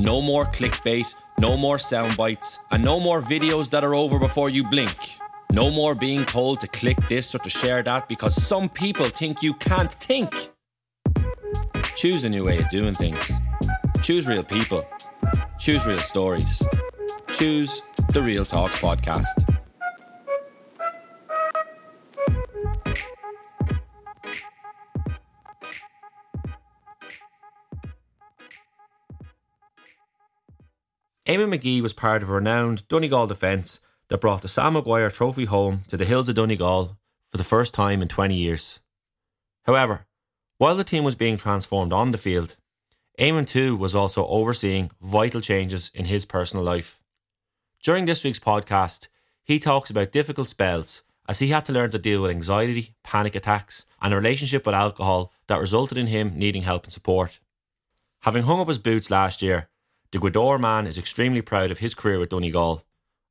No more clickbait, no more sound bites, and no more videos that are over before you blink. No more being told to click this or to share that because some people think you can't think. Choose a new way of doing things. Choose real people. Choose real stories. Choose the Real Talks podcast. Eamon McGee was part of a renowned Donegal defence that brought the Sam Maguire Trophy home to the hills of Donegal for the first time in 20 years. However, while the team was being transformed on the field, Eamon too was also overseeing vital changes in his personal life. During this week's podcast, he talks about difficult spells as he had to learn to deal with anxiety, panic attacks, and a relationship with alcohol that resulted in him needing help and support. Having hung up his boots last year, the Gweedore man is extremely proud of his career with Donegal,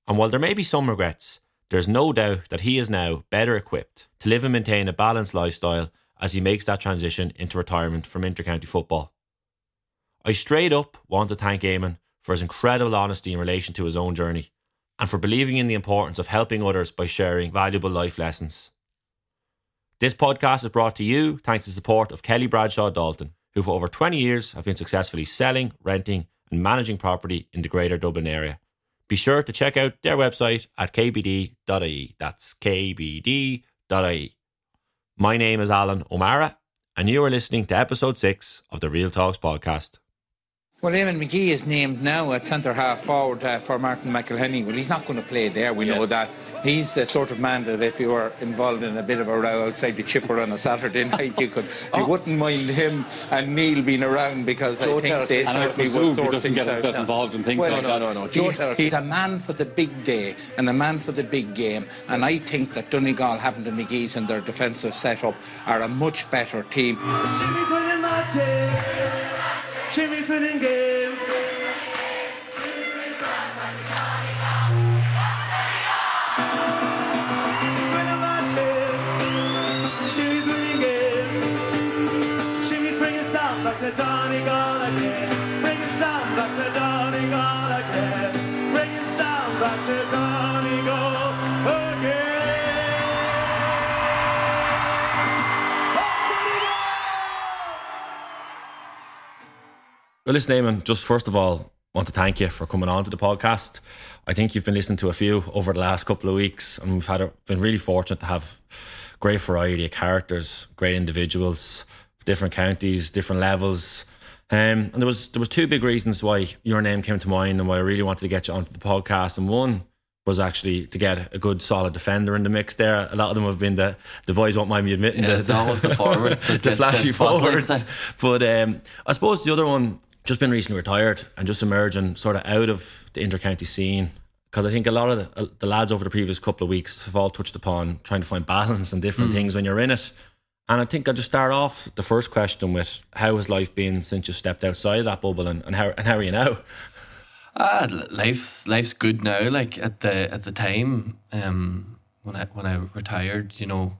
and while there may be some regrets, there is no doubt that he is now better equipped to live and maintain a balanced lifestyle as he makes that transition into retirement from intercounty football. I straight up want to thank Eamon for his incredible honesty in relation to his own journey and for believing in the importance of helping others by sharing valuable life lessons. This podcast is brought to you thanks to the support of Kelly Bradshaw Dalton, who for over 20 years have been successfully selling, renting, and managing property in the Greater Dublin area. Be sure to check out their website at kbd.ie. That's kbd.ie. My name is Alan O'Mara, and you are listening to episode 6 of the Real Talks podcast. Well, Eamon McGee is named now at centre half forward uh, for Martin McElhinney. Well, he's not going to play there, we know that. He's the sort of man that if you were involved in a bit of a row outside the chipper on a Saturday night, you could, you wouldn't mind him and Neil being around because I think they and certainly presume would sort doesn't get out. involved in things well, like no, that. no, no. Joe He- he's a man for the big day and a man for the big game. And I think that Donegal having the McGees and their defensive setup are a much better team. 재밌는 게 Well, listen, Eamon, just first of all, want to thank you for coming on to the podcast. I think you've been listening to a few over the last couple of weeks, and we've had a, been really fortunate to have great variety of characters, great individuals, different counties, different levels. Um, and there was there was two big reasons why your name came to mind and why I really wanted to get you onto the podcast. And one was actually to get a good solid defender in the mix there. A lot of them have been the the boys won't mind me admitting Yeah, the, always the forwards the, get- flashy forwards. But um, I suppose the other one just been recently retired and just emerging sort of out of the intercounty scene. Because I think a lot of the, uh, the lads over the previous couple of weeks have all touched upon trying to find balance and different things when you're in it. And I think I'll just start off the first question with how has life been since you stepped outside of that bubble and, and how and how are you now? Ah, life's life's good now. Like at the at the time, um, when I when I retired, you know,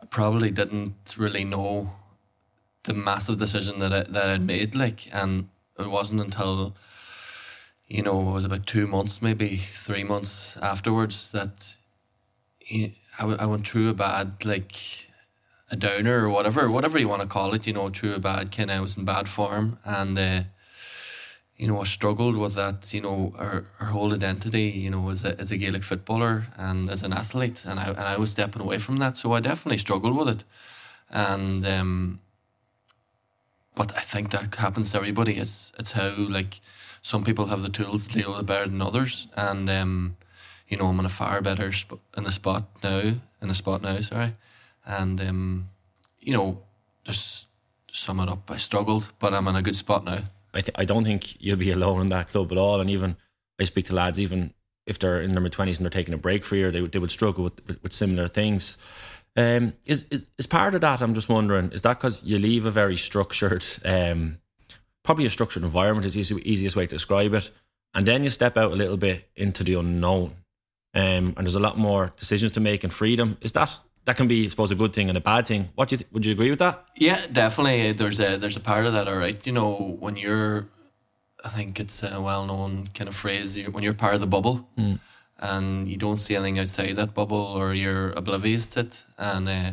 I probably didn't really know the massive decision that I, that I'd made. Like, and it wasn't until you know it was about two months, maybe three months afterwards that I, I went through a bad like a downer or whatever whatever you want to call it. You know, through a bad kind. I was in bad form and. Uh, you know, I struggled with that, you know, our, our whole identity, you know, as a, as a Gaelic footballer and as an athlete. And I, and I was stepping away from that. So I definitely struggled with it. And, um, but I think that happens to everybody. It's, it's how, like, some people have the tools to deal with it better than others. And, um, you know, I'm in a far better sp- in the spot now, in the spot now, sorry. And, um, you know, just to sum it up, I struggled, but I'm in a good spot now. I th- I don't think you'll be alone in that club at all. And even I speak to lads, even if they're in their mid twenties and they're taking a break for a year, they would- they would struggle with with, with similar things. Um, is, is is part of that? I'm just wondering, is that because you leave a very structured, um, probably a structured environment is the easy, easiest way to describe it, and then you step out a little bit into the unknown, um, and there's a lot more decisions to make and freedom. Is that that can be, I suppose, a good thing and a bad thing? What do you th- would you agree with that? Yeah, definitely. There's a there's a part of that, all right. You know, when you're I think it's a well-known kind of phrase. When you're part of the bubble, and you don't see anything outside that bubble, or you're oblivious to it, and uh,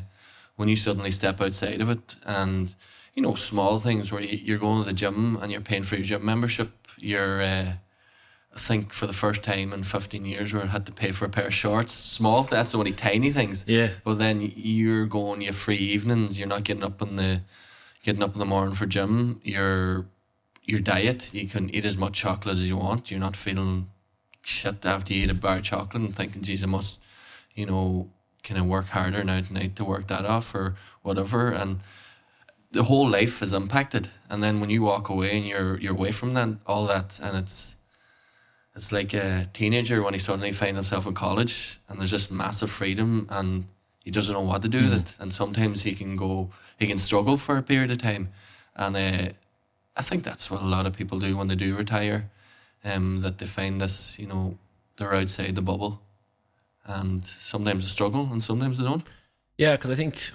when you suddenly step outside of it, and you know small things where you, you're going to the gym and you're paying for your gym membership, you're. Uh, I think for the first time in 15 years where I had to pay for a pair of shorts. Small, that's the only tiny things. Yeah. But then you're going, you have free evenings. You're not getting up in the, getting up in the morning for gym. Your, your diet, you can eat as much chocolate as you want. You're not feeling shit after you eat a bar of chocolate and thinking, geez, I must, you know, can I work harder now tonight to work that off or whatever. And the whole life is impacted. And then when you walk away and you're, you're away from that, all that, and it's, it's like a teenager when he suddenly finds himself in college and there's just massive freedom and he doesn't know what to do with it. And sometimes he can go, he can struggle for a period of time. And uh, I think that's what a lot of people do when they do retire, um, that they find this, you know, they're outside the bubble. And sometimes they struggle and sometimes they don't. Yeah, because I think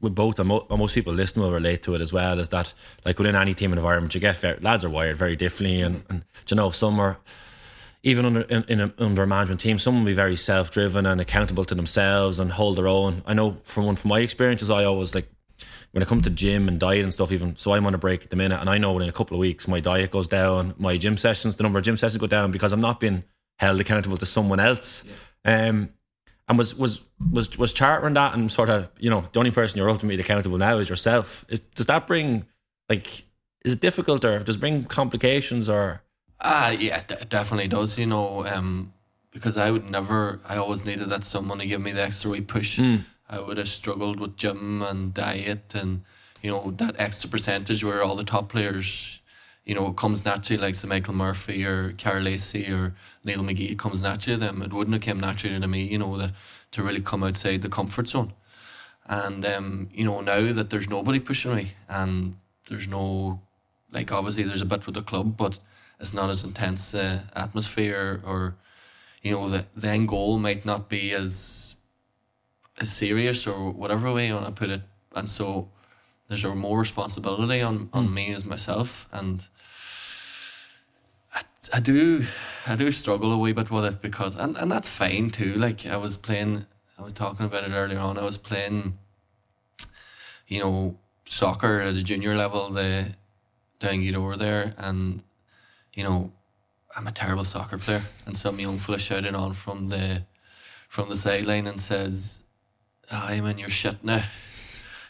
with both, and mo- most people listening will relate to it as well. Is that like within any team environment, you get very, lads are wired very differently, and, and you know some are even under in, in a, under a management team, some will be very self driven and accountable to themselves and hold their own. I know from one from my experiences, I always like when it comes to gym and diet and stuff. Even so, I'm on a break at the minute, and I know in a couple of weeks my diet goes down, my gym sessions, the number of gym sessions go down because I'm not being held accountable to someone else. Um, and was was was was chartering that and sort of you know the only person you're ultimately accountable now is yourself. Is does that bring like is it difficult or does it bring complications or Ah, yeah, it it definitely does. You know, um, because I would never. I always needed that someone to give me the extra wee push. I would have struggled with gym and diet, and you know that extra percentage where all the top players, you know, it comes naturally, like the Michael Murphy or Karl Lacey or Neil McGee. It comes naturally to them. It wouldn't have come naturally to me. You know that to really come outside the comfort zone. And um, you know, now that there's nobody pushing me and there's no like obviously there's a bit with the club, but it's not as intense uh, atmosphere or you know the the end goal might not be as as serious or whatever way you want to put it. And so there's a more responsibility on, on hmm. me as myself. And I, I do I do struggle a wee bit with it because and, and that's fine too. Like I was playing I was talking about it earlier on, I was playing you know, soccer at the junior level, the down Gweedore there. And you know, I'm a terrible soccer player. And some young fella shouted on from the from the sideline and says, I man, you're shit now.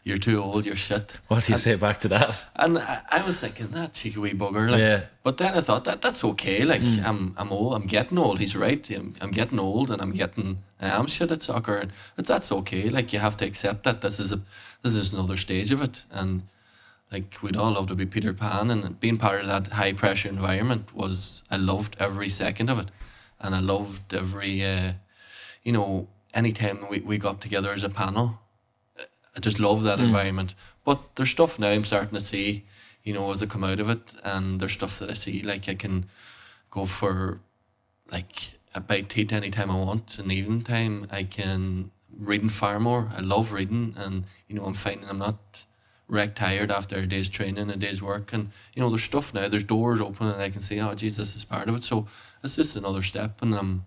You're too old, you're shit. what do you say back to that? And I, I was thinking that cheeky wee bugger. Like, Yeah. But then I thought that that's okay. Like I'm I'm old. I'm getting old. He's right. I'm, I'm getting old, and I'm getting I am shit at soccer, and but that's okay. Like you have to accept that this is a this is another stage of it, and like we'd all love to be Peter Pan, and being part of that high pressure environment was I loved every second of it, and I loved every uh, you know anytime we we got together as a panel. I just love that hmm. environment. But there's stuff now I'm starting to see, you know, as I come out of it, and there's stuff that I see like I can go for like a bite to eat anytime I want in the evening time. I can reading far more. I love reading, and you know, I'm finding I'm not wreck tired after a day's training, a day's work, and you know, there's stuff now. There's doors open, and I can see, oh, geez, this is part of it. So it's just another step, and I'm,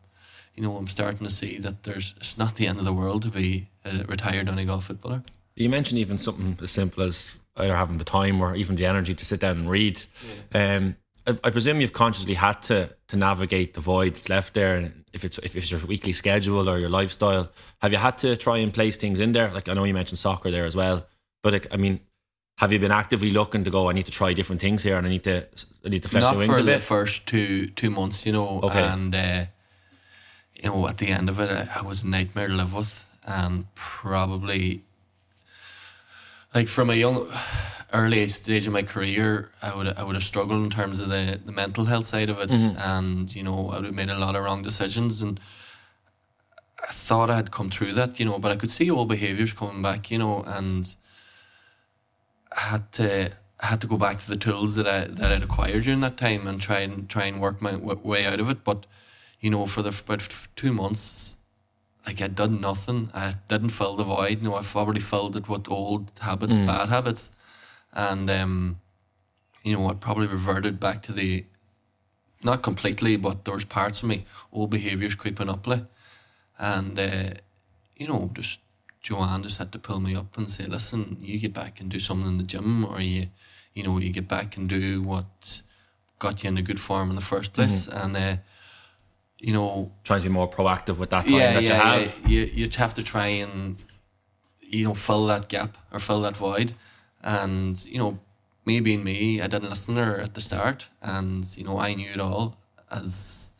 you know, I'm starting to see that there's it's not the end of the world to be a retired Donegal footballer. You mentioned even something as simple as either having the time or even the energy to sit down and read. Um, I, I presume you've consciously had to to navigate the void that's left there, and if it's if it's your weekly schedule or your lifestyle, have you had to try and place things in there? Like I know you mentioned soccer there as well, but like, I mean, have you been actively looking to go? I need to try different things here, and I need to I need to flex Not my wings for a the bit. first two two months, you know, Okay. and uh, you know, at the end of it, I, I was a nightmare to live with, and probably like from a young early stage of my career, I would I would have struggled in terms of the, the mental health side of it, mm-hmm. and you know, I would have made a lot of wrong decisions, and I thought I had come through that, you know, but I could see old behaviors coming back, you know, and I had to I had to go back to the tools that I that I'd acquired during that time and try and try and work my w- way out of it. But you know, for the about two months, like I'd done nothing. I didn't fill the void. You know, I've already filled it with old habits, bad habits, and um, you know, I probably reverted back to the not completely, but there was parts of me old behaviours creeping up like, and uh, you know, just Joanne just had to pull me up and say, "Listen, you get back and do something in the gym, or you, you know, you get back and do what got you in a good form in the first place." And uh, you know, Trying to be more proactive with that time yeah, that yeah, you have. yeah. You you have to try and you know fill that gap or fill that void, and you know me being me, I didn't listen to her at the start, and you know I knew it all, as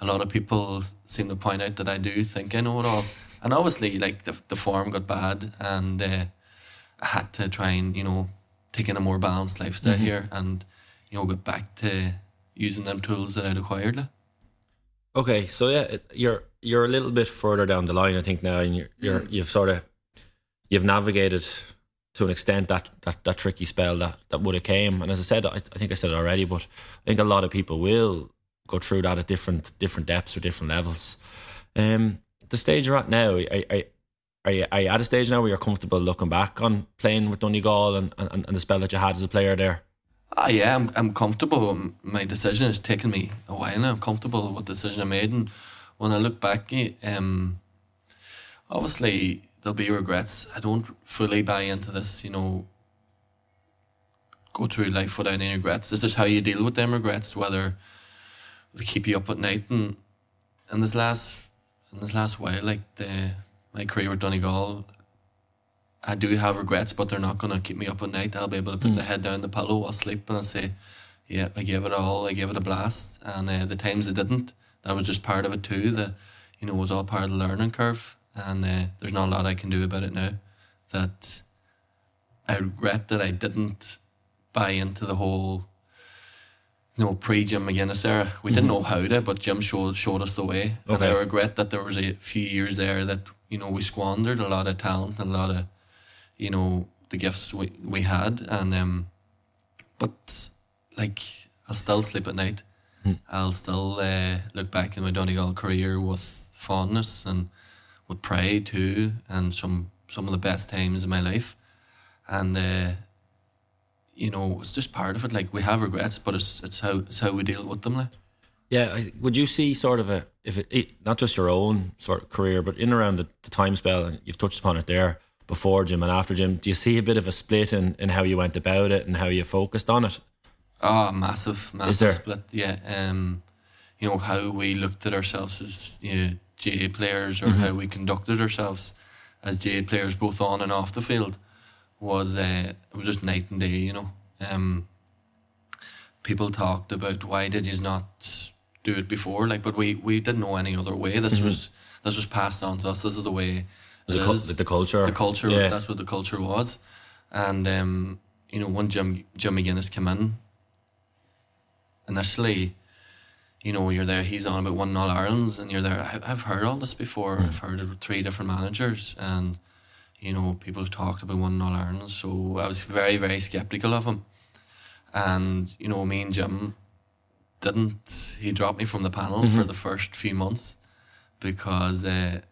a lot of people seem to point out that I do think I know it all, and obviously like the the form got bad, and uh, I had to try and you know take in a more balanced lifestyle here, and you know get back to using them tools that I'd acquired. Okay, so yeah, it- you're you're a little bit further down the line, I think now, and you're, you're you've sort of you've navigated to an extent that that, that tricky spell that that would have came. And as I said, I, I think I said it already, but I think a lot of people will go through that at different different depths or different levels. Um, the stage you're at now, are, are, are, you, are you at a stage now where you're comfortable looking back on playing with Donegal and, and, and the spell that you had as a player there? Ah, yeah, I'm, I'm comfortable. My decision has taken me a while now. I'm comfortable with the decision I made. And when I look back, eh, um, obviously there'll be regrets. I don't fully buy into this, you know, go through life without any regrets. This is how you deal with them regrets, whether they keep you up at night. And in this last, in this last while, like the my career with Donegal, I do have regrets, but they're not going to keep me up at night. I'll be able to put the head down the pillow while sleep and I'll say, yeah, I gave it all. I gave it a blast. And uh, the times I didn't, that was just part of it too. The, you know, it was all part of the learning curve. And uh, there's not a lot I can do about it now. That I regret that I didn't buy into the whole, you know, pre Jim McGuinness era. We didn't know how to, but Jim showed showed us the way. And I regret that there was a few years there that you know we squandered a lot of talent and a lot of, you know, the gifts we we had. And um, but like I'll still sleep at night. I'll still uh, look back in my Donegal career with fondness and with pride too, and some some of the best times in my life. And uh, you know, it's just part of it. Like we have regrets, but it's it's how it's how we deal with them. Like. Yeah, would you see sort of a if it, it not just your own sort of career, but in around the, the time spell, and you've touched upon it there before Jim and after Jim. Do you see a bit of a split in, in how you went about it and how you focused on it? Ah, massive, massive there? split. Yeah. Um, you know how we looked at ourselves as you know, GAA players, or how we conducted ourselves as GAA players, both on and off the field, was uh, it was just night and day. You know, um, people talked about why did you not do it before? Like, but we we didn't know any other way. This was this was passed on to us. This is the way. Was it it cul- is the culture? the culture. Yeah. That's what the culture was, and um, you know when Jim Jim McGuinness came in, initially, you know you're there. He's on about one All Ireland's, and you're there. I, I've heard all this before. I've heard it with three different managers, and you know people have talked about one All Ireland. So I was very very skeptical of him, and you know me and Jim didn't. He dropped me from the panel for the first few months because. Uh,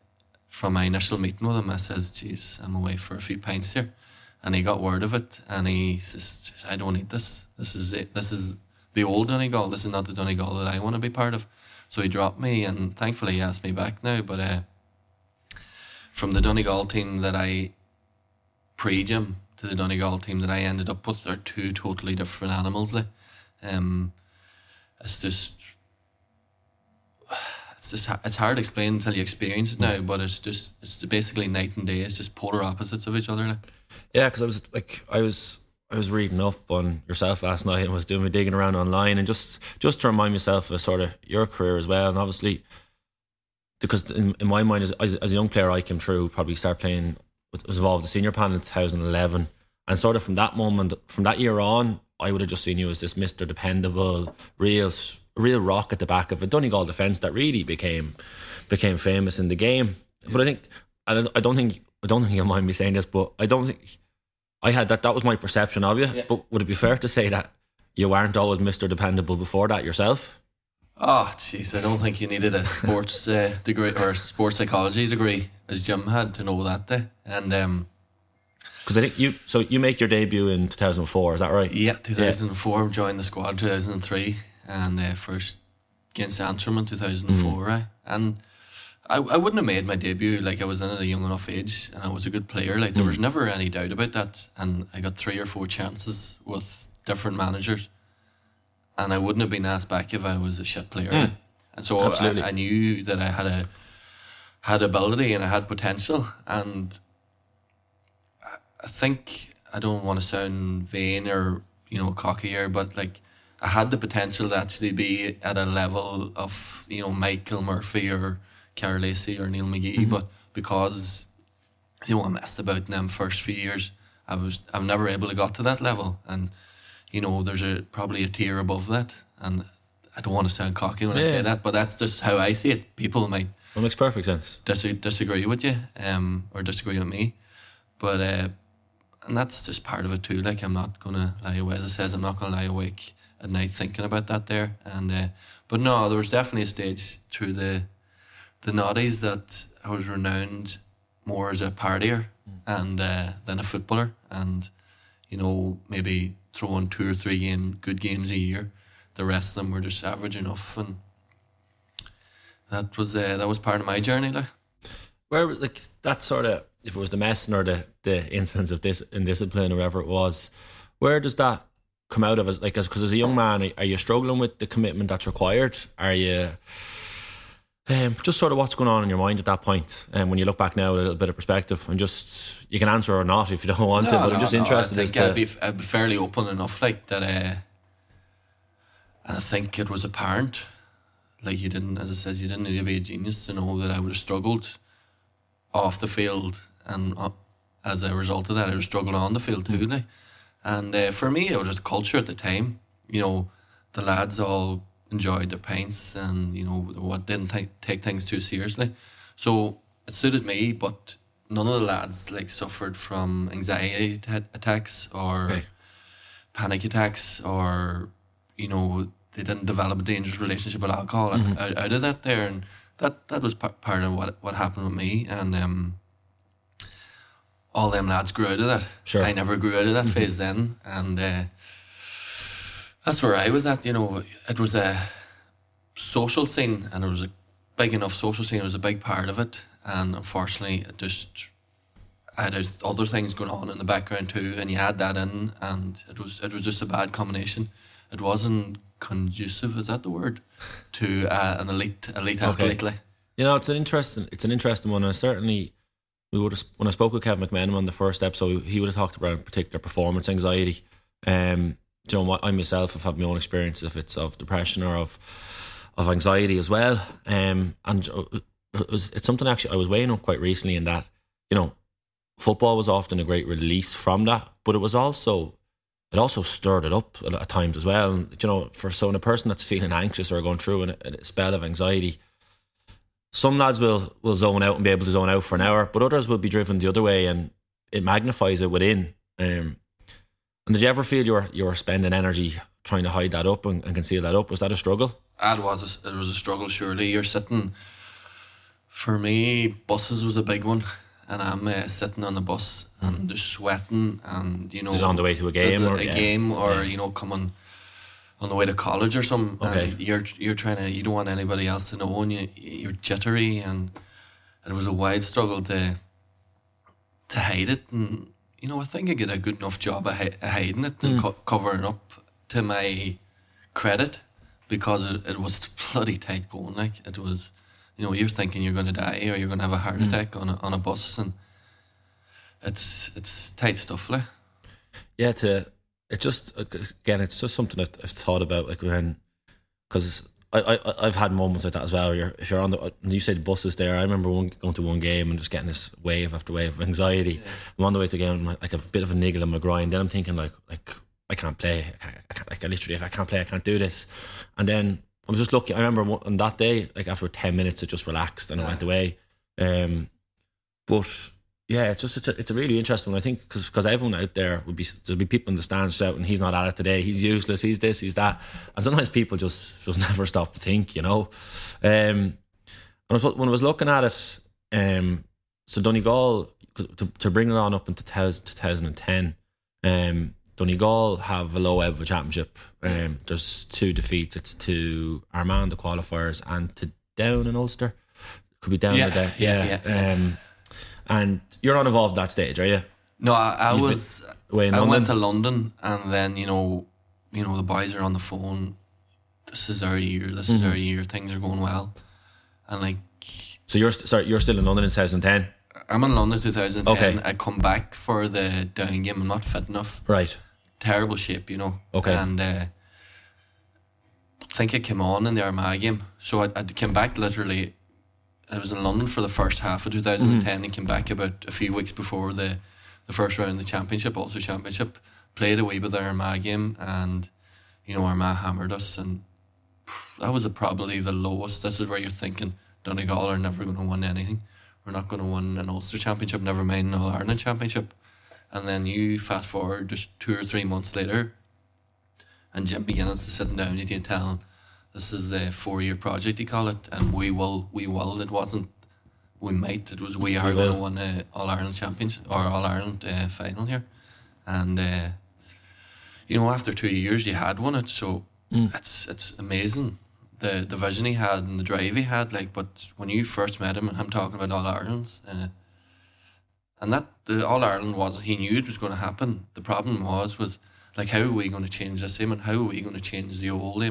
from my initial meeting with him, I says, "Geez, I'm away for a few pints here," and he got word of it, and he says, "I don't need this. This is it. This is the old Donegal. This is not the Donegal that I want to be part of." So he dropped me, and thankfully he asked me back now. But uh, from the Donegal team that I pre Jim to the Donegal team that I ended up with are two totally different animals. Um, it's just it's it's hard to explain until you experience it now. But it's just it's basically night and day. It's just polar opposites of each other. Like. Yeah, because I was like, I was, I was reading up on yourself last night and was doing my digging around online and just, just to remind myself of sort of your career as well. And obviously, because in, in my mind, as, as, as a young player, I came through, probably started playing, was involved in the senior panel in 2011, and sort of from that moment, from that year on, I would have just seen you as this Mister Dependable, real, real rock at the back of a Donegal defence that really became, became famous in the game. But I think, I don't, I don't think, I don't think you mind me saying this, but I don't think I had that. That was my perception of you. But would it be fair to say that you weren't always Mister Dependable before that yourself? Oh, jeez, I don't think you needed a sports uh, degree or a sports psychology degree, as Jim had, to know that day. And um, Because I think you so you make your debut in 2004. Is that right? Yeah, 2004 joined the squad 2003 and uh, first against Antrim in 2004 mm. right? Eh? and I, I wouldn't have made my debut like I was in at a young enough age and I was a good player. Like there was mm. never any doubt about that and I got three or four chances with different managers and I wouldn't have been asked back if I was a shit player. Like. and so I, I knew that I had a had ability and I had potential and I- I think I don't want to sound vain or you know cocky here, but like I had the potential to actually be at a level of you know Michael Murphy or Karl Lacey or Neil McGee, but because you know I messed about in them first few years, I was I'm never able to got to that level, and you know there's a probably a tier above that, and I don't want to sound cocky when I say that, but that's just how I see it. People might Well, makes perfect sense. dis- disagree with you um, or disagree with me. But uh, and that's just part of it too. Like I'm not gonna lie awake. As it says, I'm not gonna lie awake at night thinking about that there. And uh, but no, there was definitely a stage through the the naughties that I was renowned more as a partier and uh, than a footballer. And you know maybe throwing two or three game good games a year. The rest of them were just average enough and. That was uh, that was part of my journey, like. Where like that sort of if it was the messing or the the incidents of this indiscipline or whatever it was, where does that come out of? As like as because as a young man, are you struggling with the commitment that's required? Are you um, just sort of what's going on in your mind at that point? And when you look back now, with a little bit of perspective, and just you can answer or not if you don't want to, but I'm just interested I think to I'd be, I'd be fairly open enough, like that. Uh, and I think it was apparent, like you didn't, as I says, you didn't need to be a genius to know that I would have struggled off the field, and uh, as a result of that, I was struggling on the field too. Like, and uh, for me, it was just culture at the time. You know, the lads all enjoyed their pints, and you know what didn't take take things too seriously. So it suited me, but none of the lads like suffered from anxiety ta- attacks or Okay. panic attacks or you know they didn't develop a dangerous relationship with alcohol out, out of that there and that that was pa- part of what what happened with me and um all them lads grew out of that Sure. I never grew out of that phase then and uh, that's where I was at you know it was a social scene and it was a big enough social scene it was a big part of it and unfortunately it just I had other things going on in the background too, and you add that in, and it was it was just a bad combination. It wasn't conducive, is that the word, to uh, an elite elite Okay. athlete. You know, it's an interesting, it's an interesting one, and certainly we would have when I spoke with Kevin McManamon on the first episode, he would have talked about particular performance anxiety. Um, you know, I myself have had my own experience if it's of depression or of of anxiety as well. Um, and it was, it's something actually I was weighing up quite recently in that you know football was often a great release from that, but it was also it also stirred it up at times as well. And, you know, for so in a person that's feeling anxious or going through an, a spell of anxiety, some lads will will zone out and be able to zone out for an hour, but others will be driven the other way, and it magnifies it within. Um, and did you ever feel you were you were spending energy trying to hide that up and, and conceal that up? Was that a struggle? It was a, it was a struggle. Surely you're sitting. For me, buses was a big one, and I'm uh, sitting on the bus and just sweating, and you know, on the way to a game a, or- a yeah. game, or Yeah. you know, coming on the way to college or something. Okay. And you're you're trying to you don't want anybody else to know, and you you're jittery, and it was a wide struggle to to hide it, and you know, I think I did a good enough job of, hiding it and co- covering up to my credit because it, it was bloody tight going. Like it was, you know, you're thinking you're going to die or you're going to have a heart Hmm. attack on a, on a bus, and it's it's tight stuff. Like Yeah, to it just again, it's just something I've, I've thought about like when because I, I I've had moments like that as well. You're, if you're on the when you say the buses there, I remember one, going to one game and just getting this wave after wave of anxiety. I'm on the way to the game, like a bit of a niggle in my groin. Then I'm thinking like like I can't play. I can't, I can't, like I literally I can't play. I can't do this. And then I was just lucky. I remember one- on that day, like after ten minutes, it just relaxed and it went away. Um, but yeah, it's just it's a, it's a really interesting one. I think because everyone out there would be there'll be people in the stands shouting, "He's not at it today. He's useless. He's this. He's that." And sometimes people just just never stop to think, you know. Um, and when I was looking at it, um, so Donegal to, to bring it on up in 2000, 2010, um, Donegal have a low ebb of a championship. Um, there's two defeats. It's to Armagh the qualifiers and to Down in Ulster. Could be Down Yeah, or Down. yeah, yeah. Um, and you're not involved at that stage, are you? No, I, I was. away in I London? went to London, and then you know, you know, the boys are on the phone. This is our year. This Mm-hmm. is our year. Things are going well, and like So you're sorry, you're still in London in 2010, I'm in London 2010. Okay. I come back for the down game. I'm not fit enough. right? Terrible shape, you know. Okay. And uh, think I came on in the Armagh game, so I, I came back literally. I was in London for the first half of 2010 mm-hmm. and came back about a few weeks before the the first round of the championship, also championship. Played a wee bit of the Armagh game, and you know Armagh hammered us, and that was probably the lowest. This is where you're thinking Donegal are never going to win anything. We're not going to win an Ulster championship, never mind an All Ireland championship. And then you fast forward just two or three months later, and Jim McGuinness is sitting down with you and telling, "This is the four-year project," he call it, and we will, we will. It wasn't, we might. It was we are going to win a All Ireland champions or All Ireland uh, final here, and uh, you know after two years you had won it, so it's it's amazing the the vision he had and the drive he had. Like, but when you first met him and him talking about All Ireland's. Uh, and that the All Ireland was he knew it was going to happen. The problem was was like how are we going to change this and How are we going to change the old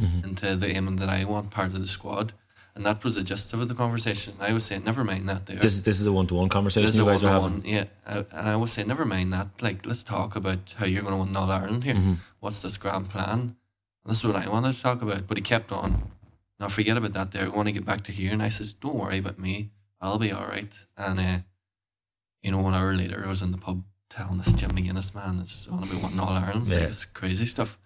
Eamon into the Eamon that I want part of the squad? And that was the gist of the conversation. I was saying, never mind that. There, This is this is a one to one conversation you guys are having. Yeah, I- and I was saying, never mind that. Like, let's talk about how you're going to win All Ireland here. Mm-hmm. What's this grand plan? And this is what I wanted to talk about. But he kept on. Now forget about that. There, I want to get back to here. And I says, don't worry about me. I'll be all right. And uh, you know, one hour later, I was in the pub telling this Jim McGuinness man it's going to be winning All Ireland. Yeah. Like, it's crazy stuff.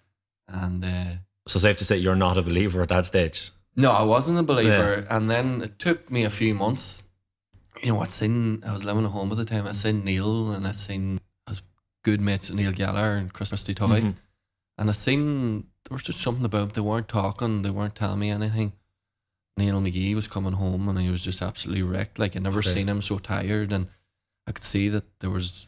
And uh, So safe to say you're not a believer at that stage. no, I wasn't a believer. And then it took me a few months. You know, I seen, I was living at home at the time. I seen Neil and I seen, I was good mates with Neil Gallagher and Chris Christy Toye. Mhm. And I seen, there was just something about They weren't talking, they weren't telling me anything. Neil McGee was coming home and he was just absolutely wrecked. Like, I never Okay. seen him so tired. And I could see that there was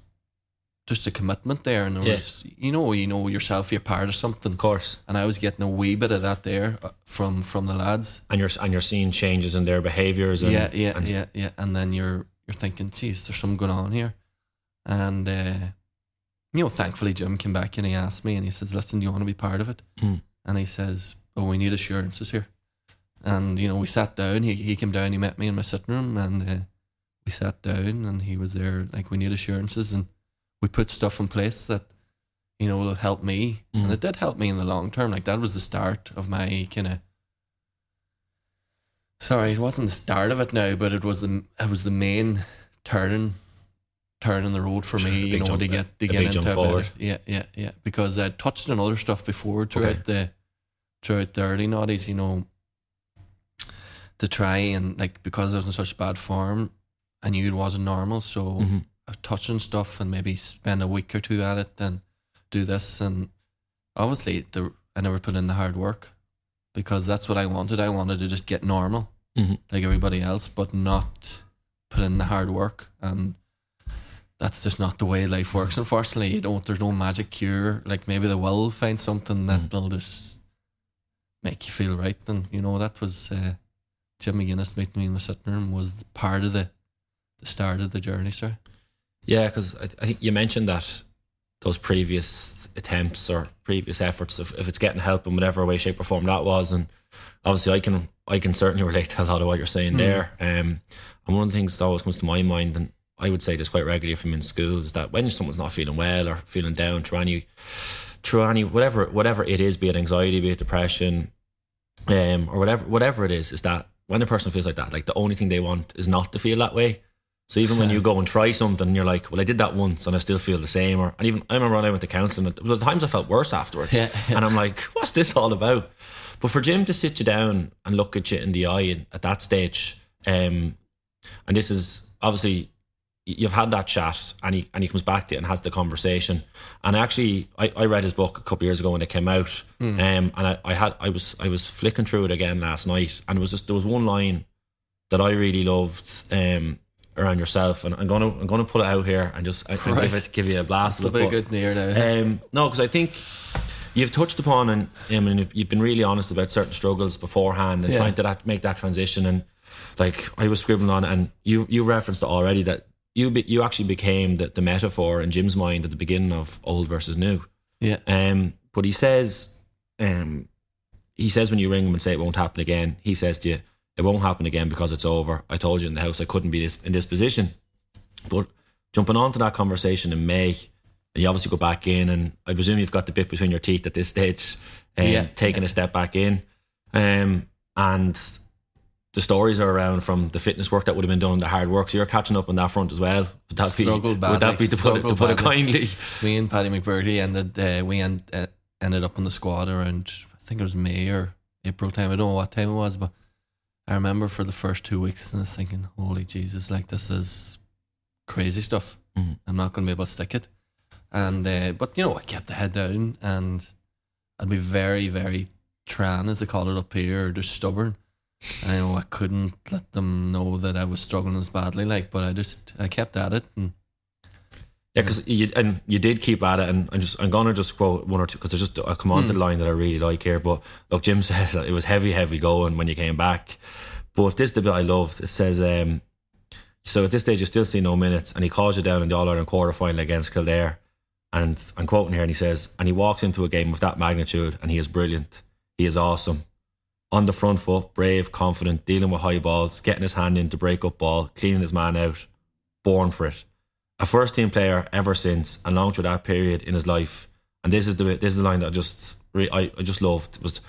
just a commitment there. And there Yeah. was, you know, you know yourself, you're part of something. Of course. And I was getting a wee bit of that there uh, from from the lads. And you're and you're seeing changes in their behaviours and yeah, yeah, and yeah, yeah. And then you're you're thinking, geez, there's something going on here. And uh, you know, thankfully Jim came back and he asked me and he says, Listen, do you want to be part of it? Mm. And he says, Oh, we need assurances here. And you know, we sat down. He he came down. He met me in my sitting room, and uh, we sat down. And he was there, like, we need assurances, and we put stuff in place that you know will help me, Mm. and it did help me in the long term. Like that was the start of my kind of. Sorry, it wasn't the start of it now, but it was the it was the main turning turning the road for Sure, me. You know, jump- to get to a get into a better- Yeah, yeah, yeah. Because I touched on other stuff before throughout Okay. the throughout the early noughties. You know, to try and like because I was in such bad form, I knew it wasn't normal. So Mhm. Touching stuff and maybe spend a week or two at it and do this. And obviously, the I never put in the hard work because that's what I wanted. I wanted to just get normal Mhm. like everybody else, but not put in the hard work. And that's just not the way life works. Unfortunately, you don't. There's no magic cure. Like maybe they will find something that'll just make you feel right. And you know that was uh, Jim McGuinness meeting me in the sitting room was part of the the start of the journey, sir. Yeah, because I, I think you mentioned that those previous attempts or previous efforts, if, if it's getting help in whatever way, shape, or form that was, and obviously I can I can certainly relate to a lot of what you're saying Mm. there. Um, and one of the things that always comes to my mind, and I would say this quite regularly from in school, is that when someone's not feeling well or feeling down, through any, through any whatever whatever it is, be it anxiety, be it depression, um, or whatever whatever it is, is that when a person feels like that, like the only thing they want is not to feel that way. So even when you go and try something, you're like, well, I did that once and I still feel the same. Or and even I remember when I went to counselling, there was times I felt worse afterwards, Yeah, and I'm like, what's this all about? But for Jim to sit you down and look at you in the eye at that stage, um, and this is obviously you've had that chat, and he and he comes back to it and has the conversation. And actually, I, I read his book a couple of years ago when it came out, um, and I, I had I was I was flicking through it again last night, and it was just there was one line that I really loved, um, around yourself, and I'm gonna I'm gonna pull it out here and just I, Right. give it give you a blast. A of it, bit good near now. um, no, because I think you've touched upon and I mean you've- you've been really honest about certain struggles beforehand and Yeah. trying to that, make that transition. And like I was scribbling on, and you you referenced it already that you be, you actually became the, the metaphor in Jim's mind at the beginning of old versus new. yeah. Um, but he says, um, he says when you ring him and say it won't happen again, he says to you, "It won't happen again because it's over." I told you in the house I couldn't be this, in this position. But jumping on to that conversation in May, and you obviously go back in, and I presume you've got the bit between your teeth at this stage, um, Yeah. taking a step back in, um, and the stories are around from the fitness work that would have been done, the hard work. So you're catching up on that front as well. Would that be? Would that be to put it, to put it kindly? Me and Paddy McBrearty ended. Uh, we end, uh, ended up on the squad around. I think it was May or April time. I don't know what time it was, but I remember for the first two weeks, and I was thinking, "Holy Jesus! Like this is crazy stuff. Mhm. I'm not going to be able to stick it." And uh, but you know, I kept the head down, and I'd be very, very tran, as they call it up here, or just stubborn. And I know I couldn't let them know that I was struggling as badly, like, but I just I kept at it, and Yeah, because you and you did keep at it, and I'm just I'm gonna just quote one or two because there's just I come on to the line that I really like here. But look, Jim says that it was heavy, heavy going when you came back. But this is the bit I loved. It says, um, so at this stage you still see no minutes, and he calls you down in the All Ireland quarter final against Kildare, and I'm quoting here, and he says, and he walks into a game of that magnitude, and he is brilliant. He is awesome. On the front foot, brave, confident, dealing with high balls, getting his hand in to break up ball, cleaning his man out, born for it a first team player ever since and long through that period in his life. And this is the this is the line that I just I, I just loved was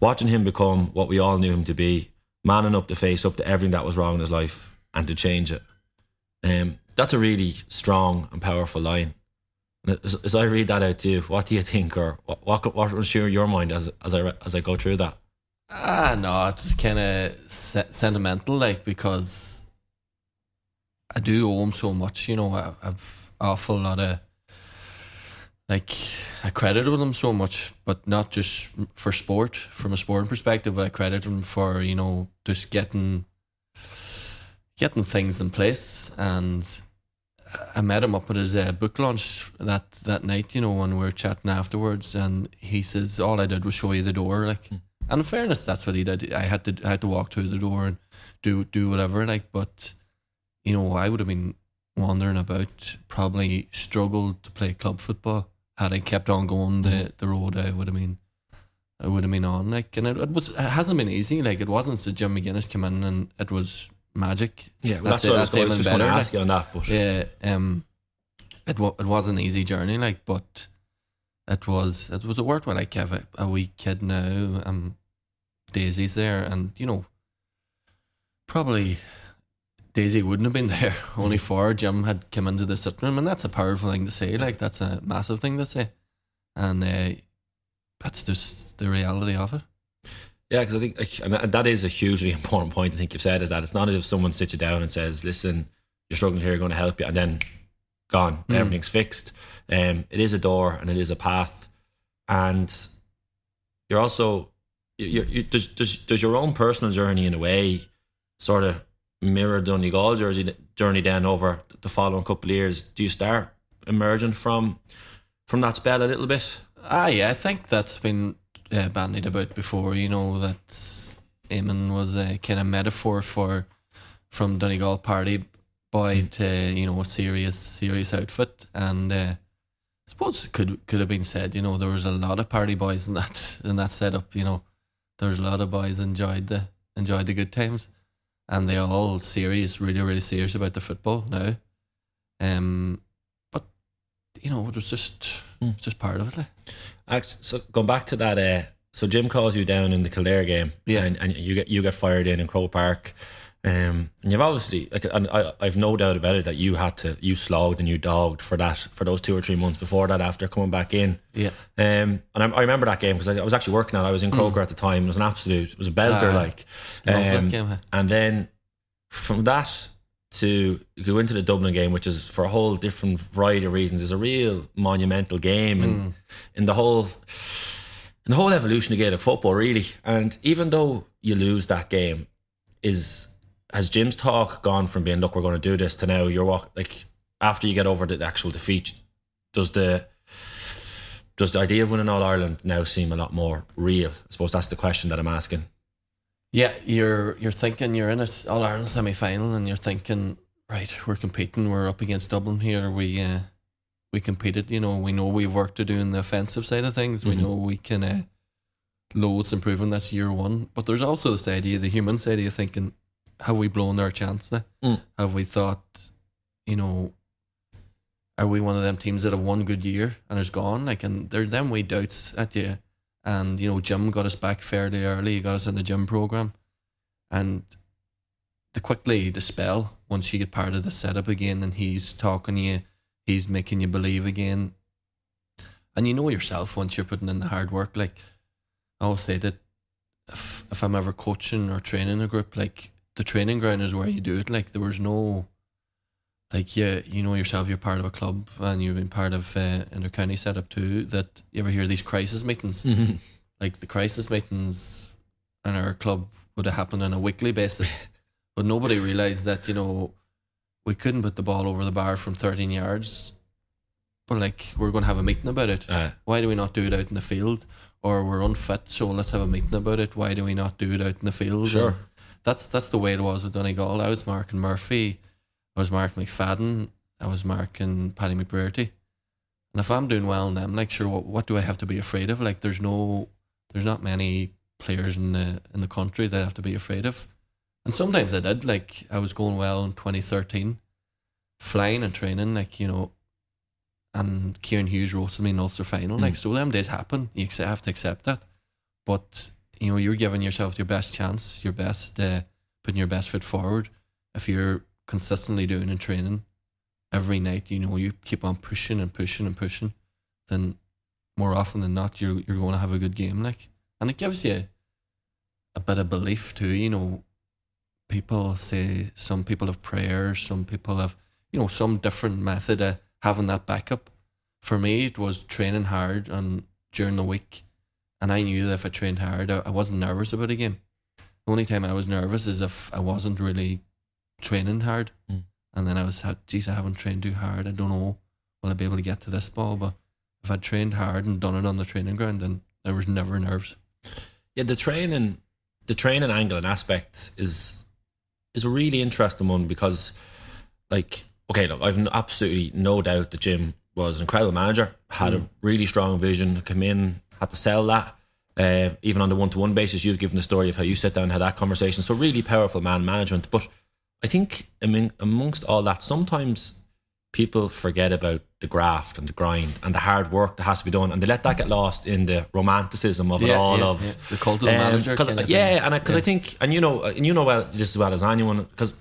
watching him become what we all knew him to be, manning up to face up to everything that was wrong in his life and to change it. Um, that's a really strong and powerful line. And as, as I read that out to you, what do you think, or what what, what was your your mind as as I as I go through that? Ah, no, it was kind of se- sentimental, like because I do owe him so much. You know, I, I've awful lot of like I credit with him so much, but not just for sport, from a sporting perspective. But I credit him for you know just getting getting things in place and. I met him up at his uh, book launch that, that night, you know, when we were chatting afterwards, and he says all I did was show you the door, like. And in fairness, that's what he did. I had to I had to walk through the door and do do whatever, like. But you know, I would have been wandering about, probably struggled to play club football had I kept on going the the road. I would have been. I would have been on like, and it, it was it hasn't been easy. Like it wasn't so Jim McGuinness came in and it was magic. Yeah, That's that's, it, what I was, that's I was just going to better, ask you on that. But Yeah, um, it wa- it was an easy journey, like, but it was it was a worthwhile. Like, I have a, a wee kid now. Um, Daisy's there, and you know, probably Daisy wouldn't have been there only for Jim had come into the sitting room, and that's a powerful thing to say. Like, that's a massive thing to say, and uh, that's just the reality of it. Yeah, because I think that- is a hugely important point. I think you've said is that it's not as if someone sits you down and says, "Listen, you're struggling here, going to help you," and then gone, Mm. everything's fixed. Um, it is a door and it is a path, and you're also you you does, does does your own personal journey in a way sort of mirror Donegal jersey journey then over the following couple of years? Do you start emerging from from that spell a little bit? Ah, yeah, I think that's been uh, bandied about before. You know that Eamon was a kind of metaphor for from Donegal party boy to you know a serious serious outfit, and uh, I suppose it could could have been said. You know, there was a lot of party boys in that in that setup. You know, there's a lot of boys enjoyed the enjoyed the good times, and they're all serious, really really serious about the football now. Um, but you know, it was just Mm. just part of it. Like. Actually, so going back to that, uh, so Jim calls you down in the Kildare game, Yeah. and, and you get you get fired in in Croke Park, um, and you've obviously like, and I, I've no doubt about it that you had to you slogged and you dogged for that for those two or three months before that after coming back in, Yeah. um, and I, I remember that game because I, I was actually working at. I was in Croker at the time. It was an absolute, it was a belter, Mm. Ah, like, um, game, huh? and then from that to go into the Dublin game, which is for a whole different variety of reasons, is a real monumental game, and in the whole in the whole evolution of Gaelic football, really. And even though you lose that game, is has Jim's talk gone from being look we're going to do this to now you're walk like after you get over the actual defeat does the does the idea of winning All Ireland now seem a lot more real? I suppose that's the question that I'm asking. Yeah, you're you're thinking you're in a All Ireland semi final, and you're thinking, right, we're competing, we're up against Dublin here. We uh, we competed, you know. We know we've work to do in the offensive side of things. We Mhm. know we can uh, loads improving this year one. But there's also this idea, the human side of you thinking, have we blown our chance now? Mm. Have we thought, you know, are we one of them teams that have one good year and is gone? Like, and there them way doubts at you. And you know, Jim got us back fairly early. He got us in the gym program, and to quickly dispel once you get part of the setup again, and he's talking to you, he's making you believe again, and you know yourself once you're putting in the hard work. Like I always say that if if I'm ever coaching or training a group, like the training ground is where you do it. Like there was no like yeah, you know yourself, you're part of a club and you've been part of uh, inter county setup too. That you ever hear these crisis meetings? Like the crisis meetings in our club would have happened on a weekly basis, but nobody realised that you know we couldn't put the ball over the bar from 13 yards. But like we're going to have a meeting about it. Uh, Why do we not do it out in the field? Or we're unfit, so let's have a meeting about it. Why do we not do it out in the field? Sure. And that's that's the way it was with Donegal. I was marking Murphy, I was marking McFadden, I was marking Paddy McBrearty. And if I'm doing well in them, like sure, what, what do I have to be afraid of? Like there's no, there's not many players in the in the country that I have to be afraid of. And sometimes I did. Like I was going well in 2013, flying and training. Like you know, and Kieran Hughes roasted me in Ulster final. Like Mm. so, them days happen. You accept, have to accept that. But you know, you're giving yourself your best chance, your best, uh, putting your best foot forward. If you're consistently doing and training every night, you know, you keep on pushing and pushing and pushing, then more often than not, you're you're going to have a good game. Like, and it gives you a bit of belief too. You know, people say some people have prayers, some people have, you know, some different method of having that backup. For me, it was training hard and during the week, and I knew that if I trained hard, I, I wasn't nervous about a game. The only time I was nervous is if I wasn't really training hard, Mm. and then I was, had, geez, I haven't trained too hard. I don't know, will I be able to get to this ball? But if I'd trained hard and done it on the training ground, then there was never nerves. yeah, the training, the training angle and aspect is is a really interesting one because, like, okay, look, I've absolutely no doubt that Jim was an incredible manager, had a really strong vision, come in, had to sell that. Uh, even on the one to one basis, you've given the story of how you sit down and had that conversation. So really powerful man management. But I think I mean amongst all that, sometimes people forget about the graft and the grind and the hard work that has to be done, and they let that get lost in the romanticism of it all. of the cult of um, manager. kind of yeah, thing. and because I, Yeah. think, and you know, and you know well just as well as anyone, because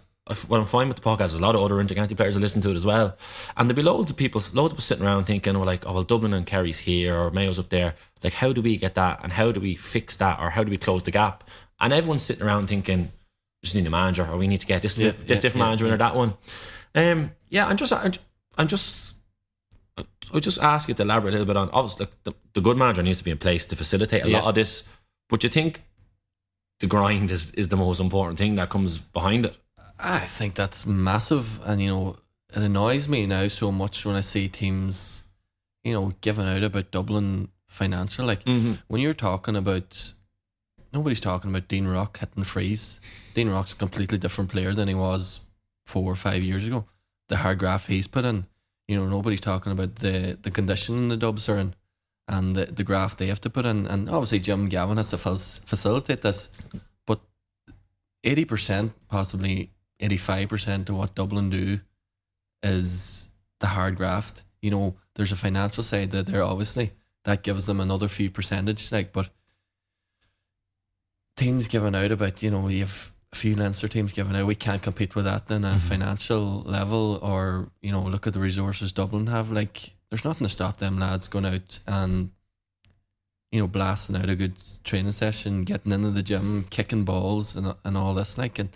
what I'm finding with the podcast, there's a lot of other intercounty players that listen to it as well, and there'll be loads of people, loads of us sitting around thinking, well, like, oh well, Dublin and Kerry's here or Mayo's up there, like, how do we get that, and how do we fix that, or how do we close the gap? And everyone's sitting around thinking, we just need a manager, or we need to get this Yeah, this yeah, different yeah, manager in or that one. Um, yeah, I'm just, I'm, I'm just. I would just ask you to elaborate a little bit on obviously the, the good manager needs to be in place to facilitate a lot of this, but you think the grind is, is the most important thing that comes behind it. I think that's massive, and you know, it annoys me now so much when I see teams, you know, giving out about Dublin financial. Like Mm-hmm. when you're talking about, nobody's talking about Dean Rock hitting frees. Dean Rock's a completely different player than he was four or five years ago. The hard graph he's put in, you know, nobody's talking about the the condition the Dubs are in, and the the graph they have to put in, and obviously Jim Gavin has to facilitate this, but eighty percent, possibly eighty five percent of what Dublin do is the hard graft. You know, there's a financial side that there obviously that gives them another few percentage, like, but teams giving out about, you know, you have a few Leinster teams giving out, we can't compete with that in a Mhm. financial level, or, you know, look at the resources Dublin have. Like, there's nothing to stop them lads going out and, you know, blasting out a good training session, getting into the gym, kicking balls and, and all this. Like, and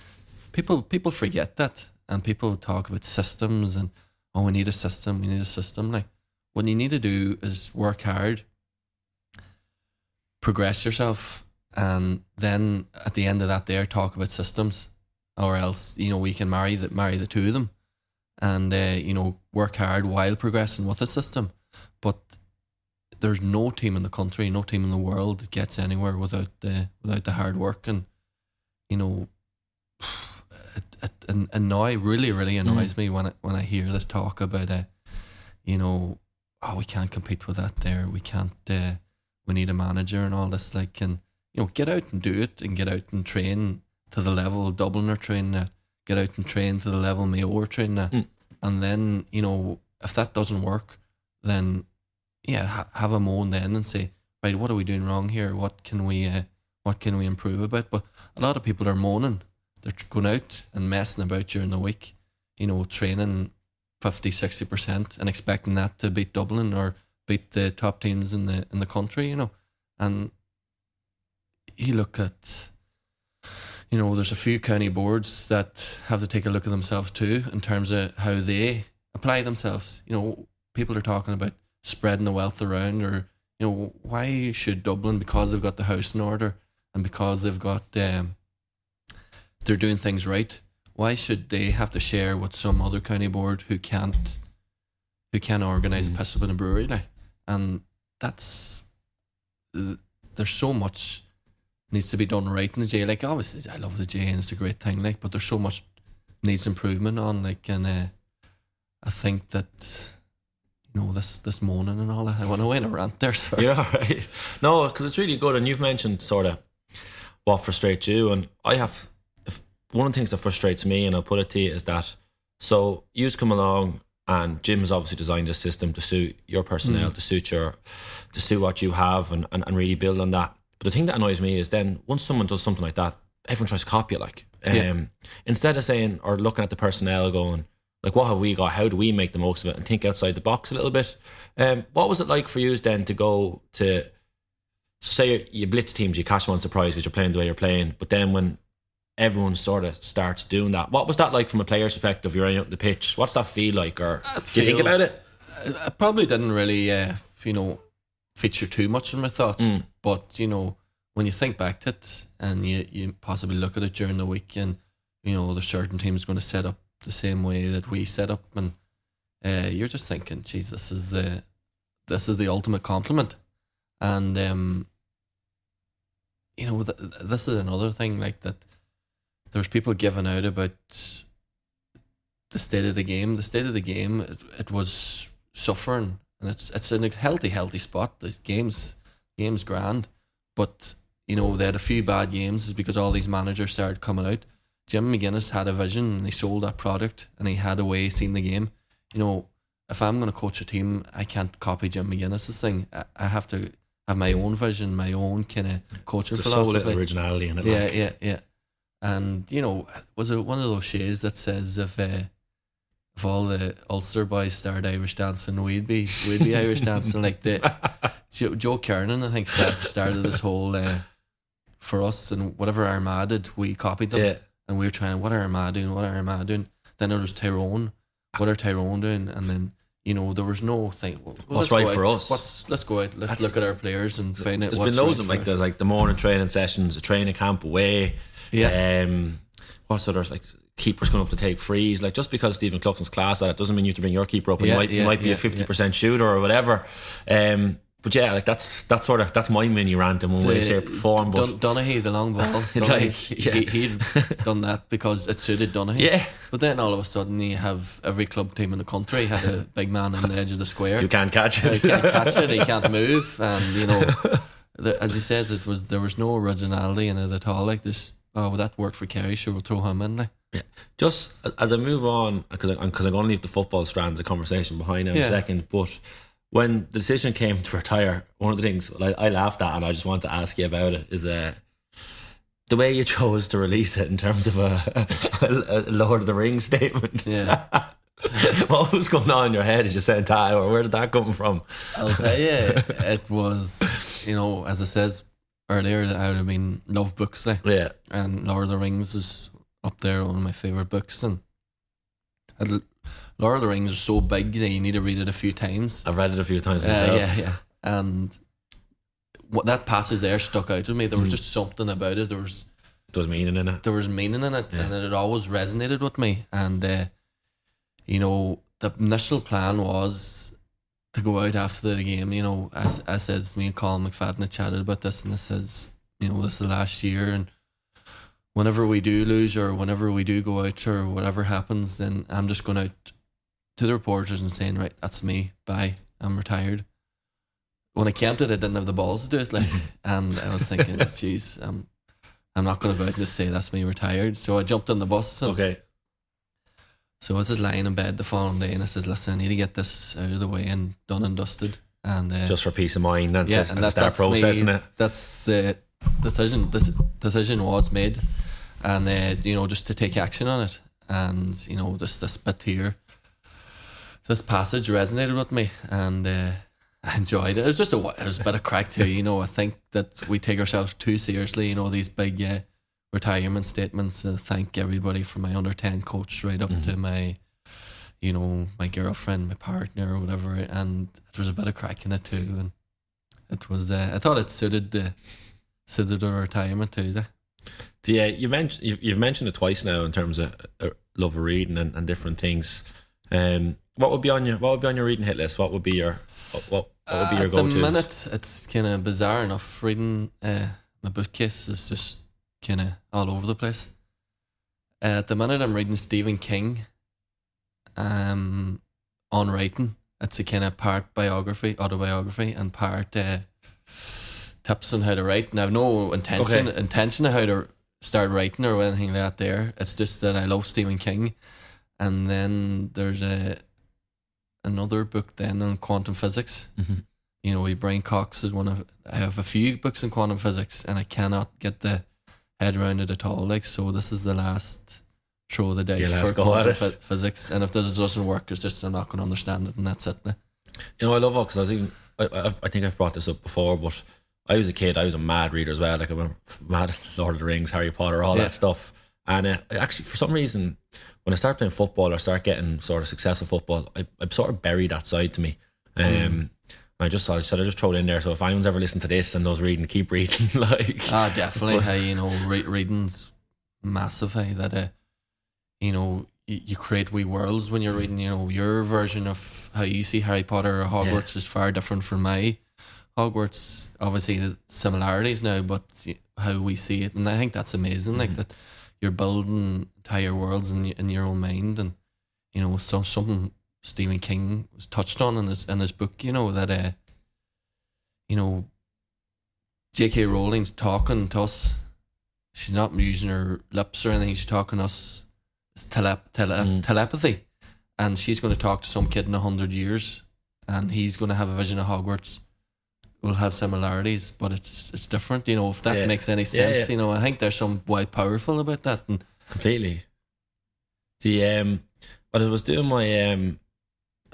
people, people forget that. And people talk about systems and, oh, we need a system, we need a system. Like, what you need to do is work hard, progress yourself, and then at the end of that, there talk about systems. or else you know we can marry the marry the two of them, and uh, you know work hard while progressing with the system. But there's no team in the country, no team in the world that gets anywhere without the without the hard work and you know. It, it, and, and now really really annoys me when I, when I hear this talk about uh, you know oh we can't compete with that there. We can't uh, we need a manager and all this like and you know get out and do it and get out and train to the level Dublin are training at get out and train to the level Mayo are training at. Mm. and then you know if that doesn't work then yeah ha- have a moan then and say right what are we doing wrong here? What can we uh, what can we improve about? But a lot of people are moaning they're going out and messing about during the week you know training 50 60% and expecting that to beat Dublin or beat the top teams in the in the country you know. And you look at you know there's a few county boards that have to take a look at themselves too in terms of how they apply themselves. You know people are talking about spreading the wealth around or you know why should Dublin because they've got the house in order and because they've got um, they're doing things right why should they have to share with some other county board who can't who can't organise Mm. a piss up in a brewery like and that's there's so much needs to be done right in the J like obviously I love the J and it's a great thing like but there's so much needs improvement on like and uh, I think that you know this this morning and all that I went away in a rant there all right. No, because it's really good, and you've mentioned sort of what frustrates you, and I have. One of the things that frustrates me, and I'll put it to you, is that so you've come along, and Jim has obviously designed a system to suit your personnel, to suit your, to suit what you have, and, and and really build on that. But the thing that annoys me is then once someone does something like that, everyone tries to copy it. Like, um, Yeah. instead of saying or looking at the personnel, going like, what have we got? How do we make the most of it? And think outside the box a little bit. Um, what was it like for you then to go to so say you blitz teams, you catch them on surprise because you're playing the way you're playing, but then when everyone sort of starts doing that, what was that like from a player's perspective? You're out on the pitch. What's that feel like? Or do you think about it? I, probably didn't really, uh, you know, feature too much in my thoughts. Mm. But you know, when you think back to it and you you possibly look at it during the week, and you know, the certain teams going to set up the same way that we set up, and uh, you're just thinking, "Geez, this is the this is the ultimate compliment," and um, you know, th- this is another thing like that. There's people giving out about the state of the game. The state of the game, it, it was suffering, and it's it's in a healthy, healthy spot. The games, games grand, but you know they had a few bad games is because all these managers started coming out. Jim McGuinness had a vision and he sold that product and he had a way of seeing the game. You know, if I'm going to coach a team, I can't copy Jim McGuinness's thing. I, I have to have my own vision, my own kind of coaching There's so philosophy. little originality in it. Yeah, like. yeah, yeah. And you know, was it one of those shades that says if uh, if all the Ulster boys started Irish dancing, we'd be we'd be Irish dancing like the Joe, Joe Kernan, I think, started this whole uh, for us and whatever Armagh did, we copied them, Yeah. and we were trying. What are Armagh doing? What are Armagh doing? Then there was Tyrone. What are Tyrone doing? And then you know there was no thing. Well, What's right out, for us? What's let's go out. Let's That's- look at our players and find out. There's what's been loads right of like the like the morning training sessions, a training camp away. Yeah. Um, what's other like keepers coming up to take frees? Like just because Stephen Cluxton's class at it doesn't mean you have to bring your keeper up. And Yeah, you might, you yeah, might be yeah, a fifty percent shooter or whatever. Um, but yeah, like that's that's sort of that's my mini rant in one way, The- shape, or form. But Dun- Donaghy, the long ball. Like, Donaghy, yeah. he, he'd done that because it suited Donaghy. yeah, But then all of a sudden, you have every club team in the country had a big man on the edge of the square. you can't catch it. You can't catch it. He can't move, and you know, the, as he says, it was there was no originality in it at all. Like this, oh, that worked for Kerry. Sure, we'll throw him in. Like, yeah. Just as I move on, because I'm, cause I'm going to leave the football strand of the conversation behind in Yeah. a second. But when the decision came to retire, one of the things I, I laughed at, and I just want to ask you about it, is uh, the way you chose to release it in terms of a, a, Lord of the Rings statement. Yeah. what was going on in your head as you said that, or where did that come from? Tell you, it was you know, as I says earlier, that I would have been love books like. Yeah, and Lord of the Rings is up there, one of my favorite books. And Lord of the Rings is so big that you need to read it a few times. I've read it a few times Uh, yeah, yeah. And what that passage there stuck out to me. There was Mm. just something about it. There was There's meaning in it. there was meaning in it, Yeah. and it always resonated with me. And uh, you know, the initial plan was to go out after the game. You know, as as says me and Colin McFadden had chatted about this, and this says, you know, this is the last year, and whenever we do lose or whenever we do go out or whatever happens, then I'm just going out to the reporters and saying, right, that's me. Bye. I'm retired. When I came to it, I didn't have the balls to do it, like, and I was thinking, jeez, I'm, I'm not going to go out and just say that's me retired. So I jumped on the bus. Okay. So I was just lying in bed the following day, and I said, listen, I need to get this out of the way and done and dusted. And uh, Just for peace of mind and yeah, to, and and that, start processing it. That's the decision. This decision was made, and uh, you know, just to take action on it, and you know, just this bit here, this passage resonated with me, and uh, I enjoyed it. It was just a it was a bit of crack too. You know, I think that we take ourselves too seriously. You know, these big uh, retirement statements. Uh, thank everybody from my under ten coach right up to my you know, my girlfriend, my partner, or whatever, and there was a bit of crack in it too, and it was. Uh, I thought it suited the suited the retirement too. Yeah, you mentioned you've, you've mentioned it twice now in terms of uh, love of reading and, and different things. Um, what would be on your what would be on your reading hit list? What would be your what what, what would be your At go the minute, it's kind of bizarre enough. Reading uh, my bookcase is just kind of all over the place. Uh, at the minute, I'm reading Stephen King. Um, on writing, it's a kind of part biography, autobiography, and part uh, tips on how to write. And I've no intention Okay. intention of how to start writing or anything like that. There, it's just that I love Stephen King, and then there's a another book then on quantum physics Mhm. you know, Brian Cox is one of. I have a few books in quantum physics, and I cannot get the head around it at all. Like, so this is the last throw of the dice for go at quantum it. physics. And if this doesn't work, it's just I'm not going to understand it, and that's it. now. You know, I love it because I was even. I, I, I think I've brought this up before, but I was a kid. I was a mad reader as well. Like I'm a mad Lord of the Rings, Harry Potter, all Yeah. that stuff. And uh, actually, for some reason, when I start playing football or start getting sort of successful football, I, I sort of buried that side to me. Um, Mm. I just I said I just throw it in there. So if anyone's ever listened to this and knows reading, keep reading. like Ah, definitely. hey, you know, re- reading's massive. Hey, that uh, you know, you, you create wee worlds when you're reading. You know, your version of how you see Harry Potter or Hogwarts is far different from my Hogwarts. Obviously, the similarities now, but how we see it, and I think that's amazing. Like that, you're building entire worlds in in your own mind, and you know, some something Stephen King was touched on in his in his book. You know that, uh, you know, J.K. Rowling's talking to us. She's not using her lips or anything. She's talking to us. It's telep- tele- Mm. telepathy. And she's going to talk to some kid in a hundred years, and he's going to have a vision of Hogwarts. Will have similarities, but it's it's different. You know, if that Yeah. makes any sense. yeah. You know, I think there's some wide powerful about that. And completely. The um, but I was doing my um,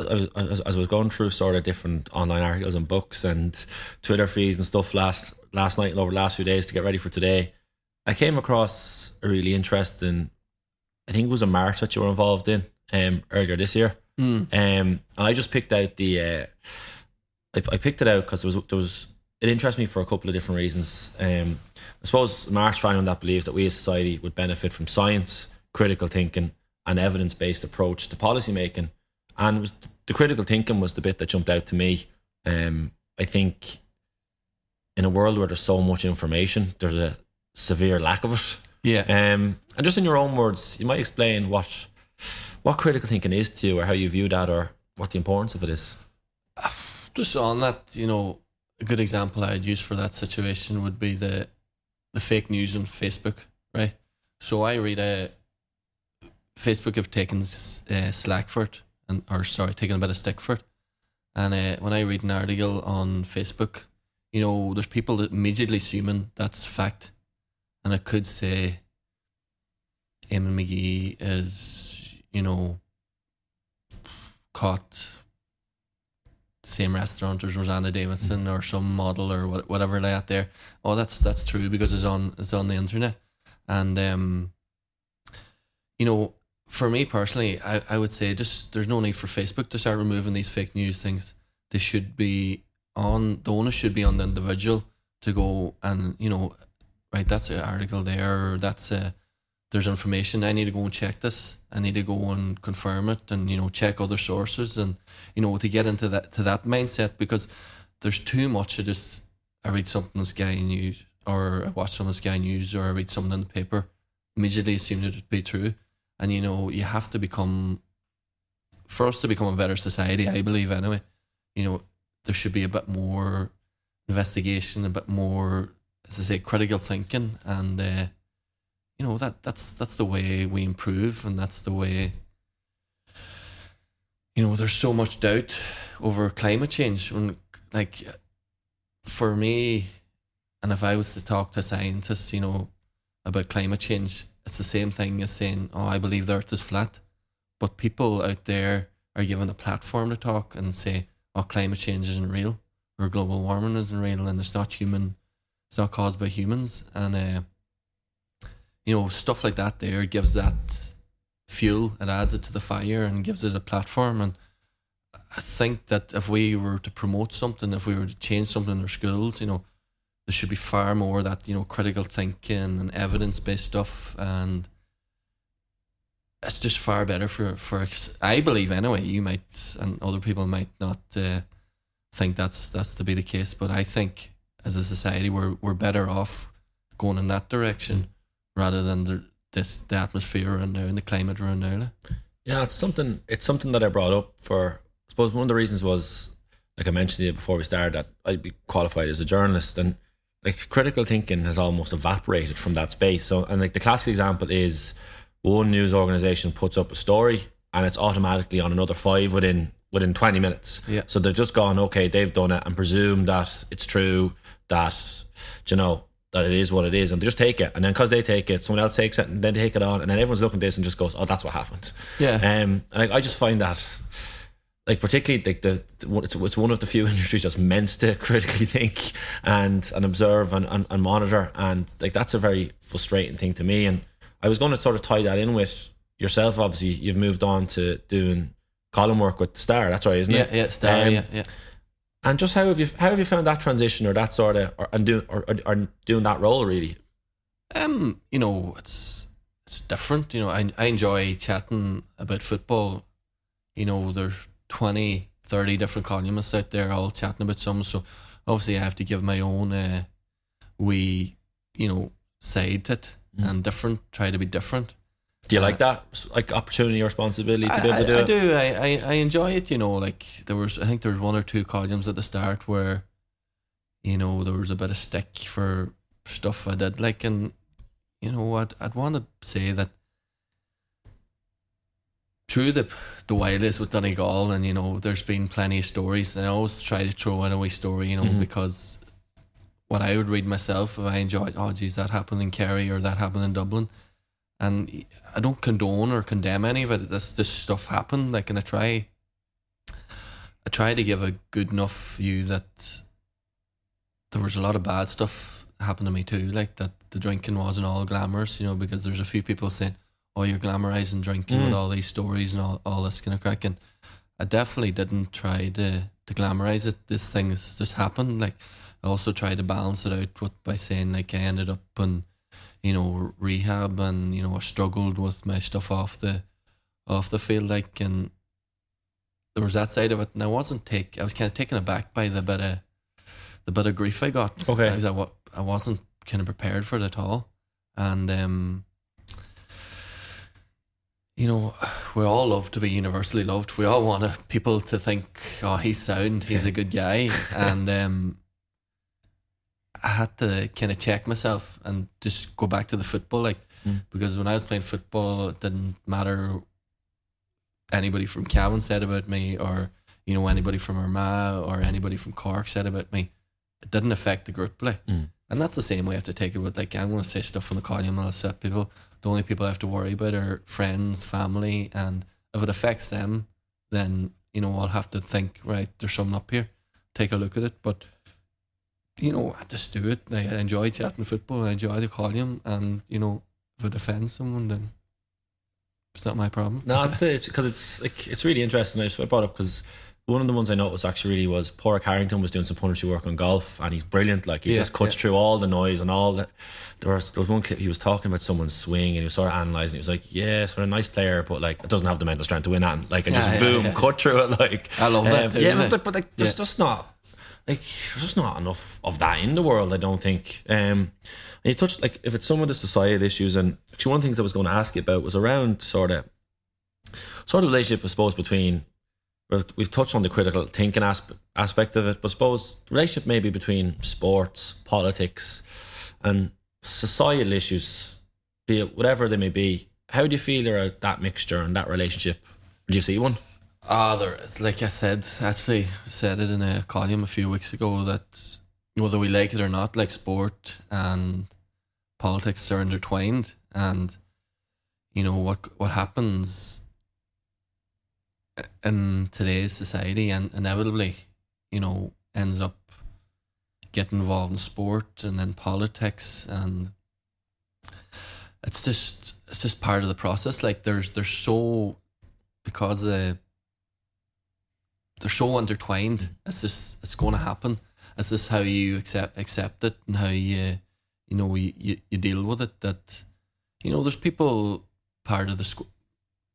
I was, I was, as I was going through sort of different online articles and books and Twitter feeds and stuff last last night and over the last few days to get ready for today. I came across a really interesting. I think it was a march that you were involved in um earlier this year. Mm. Um, and I just picked out the. Uh, I, I picked it out because there was there was it interests me for a couple of different reasons. Um, I suppose Marx for anyone that believes that we as society would benefit from science, critical thinking, and evidence based approach to policy making. And it was the critical thinking was the bit that jumped out to me. Um, I think in a world where there's so much information, there's a severe lack of it. yeah, Um, and just in your own words, you might explain what what critical thinking is to you, or how you view that, or what the importance of it is. just on that, you know, a good example I'd use for that situation would be the the fake news on Facebook, right? So I read a Facebook have taken uh, slack for it, and or sorry, taking a bit of stick for it. And uh, when I read an article on Facebook, you know, there's people that immediately assuming that's fact, and I could say, Eamon McGee is, you know, caught same restaurant as Rosanna Davidson or some model or what, whatever like that there. Oh, that's that's true because it's on it's on the internet, and um, you know, for me personally, I, I would say just there's no need for Facebook to start removing these fake news things. They should be on the onus should be on the individual to go and you know right, that's an article there, that's a there's information. I need to go and check this. I need to go and confirm it, and you know, check other sources, and you know, to get into that to that mindset because there's too much of just I read something on Sky News, or I watch something on Sky News, or I read something in the paper, immediately assume it to be true, and you know, you have to become for us to become a better society. I believe anyway. You know, there should be a bit more investigation, a bit more, as I say, critical thinking, and uh, you know that that's that's the way we improve, and that's the way. You know, there's so much doubt over climate change. When, like, for me, and if I was to talk to scientists, you know, about climate change, it's the same thing as saying, "Oh, I believe the Earth is flat," but people out there are given a platform to talk and say, "Oh, climate change isn't real." or global warming isn't real and it's not human it's not caused by humans and uh, you know stuff like that there gives that fuel it adds it to the fire and gives it a platform and I think that if we were to promote something if we were to change something in our schools you know there should be far more that you know critical thinking and evidence based stuff and it's just far better for for I believe anyway you might and other people might not uh, think that's that's to be the case. But I think as a society we're we're better off going in that direction rather than the this the atmosphere and now and the climate around now. Yeah, it's something. It's something that I brought up for. I suppose one of the reasons was, like I mentioned before we started, that I'd be qualified as a journalist, and like critical thinking has almost evaporated from that space. So, and like the classic example is one news organization puts up a story, and it's automatically on another five within within 20 minutes. Yeah. So they've just gone, okay, they've done it and presume that it's true, that, you know, that it is what it is. And they just take it. And then because they take it, someone else takes it and then they take it on. And then everyone's looking at this and just goes, oh, that's what happened. Yeah. Um, and like, I just find that, like, particularly like the, the it's, it's one of the few industries that's meant to critically think and, and observe and, and, and monitor. And like, that's a very frustrating thing to me. And I was going to sort of tie that in with yourself. Obviously, you've moved on to doing column work with the Star. That's right, isn't yeah, it? yeah, star, Um, yeah, yeah. And just how have you how have you found that transition or that sort of or and doing or, or, or doing that role really? Um, you know, it's it's different. You know, I I enjoy chatting about football. You know, there's 20, 30 different columnists out there all chatting about some. So obviously, I have to give my own uh, we you know side to it Mm. and different. Try to be different. Do you Uh, like that like opportunity or responsibility to be able I, to do I, I it? do. I, I, I enjoy it. You know, like there was, I think there was one or two columns at the start where, you know, there was a bit of stick for stuff I did like, and you know, I'd I'd want to say that through the the wildest with Donegal, and you know, there's been plenty of stories, and I always try to throw in a wee story, you know, Mhm. because what I would read myself if I enjoyed, oh geez, that happened in Kerry or that happened in Dublin. And I don't condone or condemn any of it. This this stuff happened. Like, and I try, I try to give a good enough view that there was a lot of bad stuff happened to me too. Like that the drinking wasn't all glamorous, you know, because there's a few people saying, "Oh, you're glamorizing drinking with Mm. all these stories and all, all this kind of crack." And I definitely didn't try to to glamorize it. This thing's just happened. Like I also tried to balance it out with by saying like I ended up in you know rehab and you know I struggled with my stuff off the off the field like and there was that side of it and I wasn't take I was kind of taken aback by the bit of the bit of grief I got Okay. because I, I wasn't kind of prepared for it at all and um you know we all love to be universally loved we all want people to think oh he's sound he's a good guy and um I had to kind of check myself and just go back to the football, like Mm. because when I was playing football, it didn't matter anybody from Cavan said about me, or you know anybody from Armagh or anybody from Cork said about me. It didn't affect the group play, Mm. and that's the same way I have to take it with like I'm going to say stuff on the column and I'll set people. The only people I have to worry about are friends, family, and if it affects them, then you know I'll have to think right. There's something up here. Take a look at it, but you know, I just do it. I enjoy chatting football. I enjoy the column, and you know, if it offends someone, then it's not my problem. No, I'd say it's because it's like it's really interesting. I brought up because one of the ones I noticed actually really was Padraig Harrington was doing some punditry work on golf, and he's brilliant. Like he Yeah, just cuts yeah. through all the noise and all that. There was there was one clip he was talking about someone's swing, and he was sort of analysing. He was like, "Yeah, sort of nice player, but like it doesn't have the mental strength to win that." And, like and Yeah, just boom, cut through it. Like I love that too, yeah, but, but like there's just not like there's just not enough of that in the world. I don't think. Um, and you touched like if it's some of the societal issues, and actually one of the things I was going to ask you about was around sort of sort of relationship, I suppose, between. We've touched on the critical thinking asp- aspect of it, but I suppose the relationship maybe between sports, politics, and societal issues, be it whatever they may be. How do you feel about that mixture and that relationship? Do you see one? Ah, there is. Like I said, actually said it in a column a few weeks ago that whether we like it or not, like sport and politics are intertwined, and you know what what happens in today's society, and inevitably, you know, ends up getting involved in sport and then politics, and it's just it's just part of the process. Like there's there's so because uh, they're so intertwined. It's just it's going to happen. It's just how you accept accept it and how you you know you, you, you deal with it. That you know there's people part of the, squ-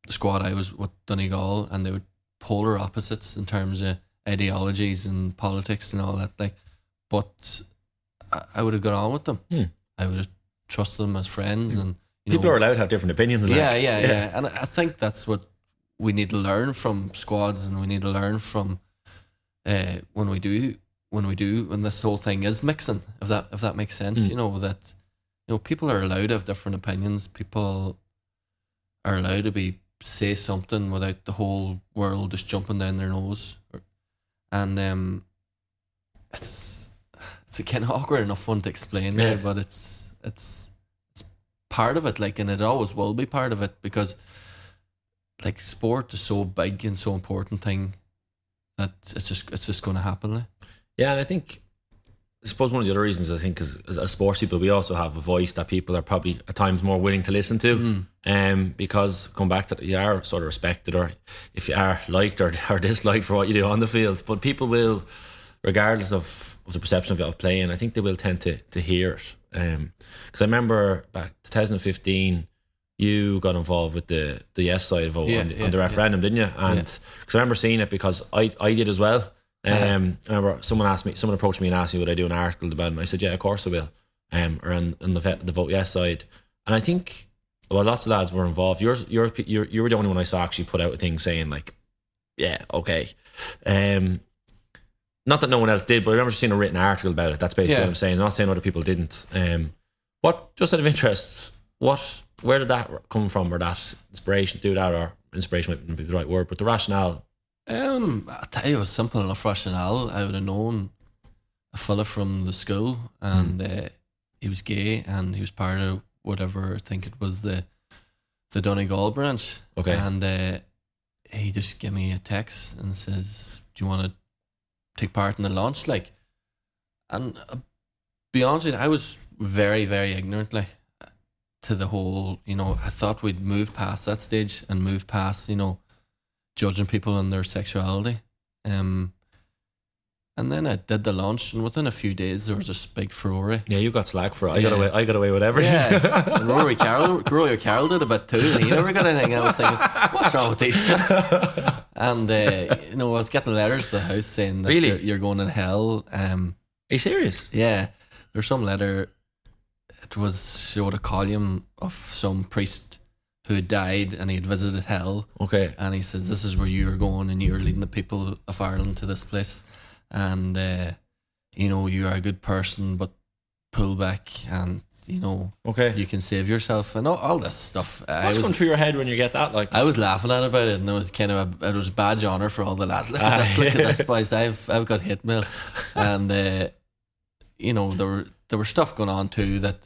the squad I was with Donegal and they were polar opposites in terms of ideologies and politics and all that. Like, but I, I would have got on with them. Hmm. I would have trusted them as friends and you People know, are allowed to have different opinions. like. yeah, yeah, yeah, And I think that's what we need to learn from squads, and we need to learn from uh, when we do when we do when this whole thing is mixing. If that if that makes sense, Mm. you know that you know people are allowed to have different opinions. People are allowed to be say something without the whole world just jumping down their nose. And um, it's it's a kind of awkward enough one to explain, Yeah. but it's it's it's part of it. Like, and it always will be part of it because like sport is so big and so important thing that it's just it's just going to happen. Like. Yeah, and I think I suppose one of the other reasons I think is as, as sports people we also have a voice that people are probably at times more willing to listen to. Um, because come back to you are sort of respected, or if you are liked or, or disliked for what you do on the field, but people will, regardless of, of the perception of, of playing, I think they will tend to to hear it. Um, because I remember back 2015, you got involved with the the yes side vote Yeah, on, the, yeah, on the yeah. referendum, didn't you? And because I remember seeing it because I I did as well. Um, I remember someone asked me, someone approached me and asked me would I do an article about it, and I said, yeah, of course I will. Um, or on, on the the vote yes side, and I think well, lots of lads were involved. Yours, yours, you you were the only one I saw actually put out a thing saying like, yeah, okay. Um, not that no one else did, but I remember seeing a written article about it. That's basically Yeah. what I'm saying. I'm not saying other people didn't. Um, what just out of interest, what where did that come from, or that inspiration to do that, or inspiration might be the right word, but the rationale? Um, I tell you, it was simple enough rationale. I would have known a fella from the school, and uh, he was gay, and he was part of whatever I think it was the the Donegal branch. Okay. and uh, he just gave me a text and says, "Do you want to take part in the launch?" Like, and uh, be honest with you, I was very, very ignorant, like to the whole. You know, I thought we'd move past that stage and move past, you know, judging people and their sexuality. Um, and then I did the launch, and within a few days, there was this big furore. Yeah, you got slack for it. I got away. I got away with everything. Yeah, and Rory Carroll, Rory Carroll did a bit too, and he never got anything. I was thinking, what's wrong with these? guys? and uh, you know, I was getting letters to the house saying that Really? you're, you're going to hell. Um, Are you serious? yeah, there's some letter. It was showed a column of some priest who had died, and he had visited hell, Okay. and he says, "This is where you are going, and you are leading the people of Ireland to this place, and uh, you know you are a good person, but pull back, and you know." Okay. you can save yourself and all, all this stuff. I What's going through your head when you get that? Like, I was laughing at about it, and it was kind of a, it was a badge honor for all the lads. Look at this, look at this, boys. I've I've got hit mail, and uh, you know there were there were stuff going on too that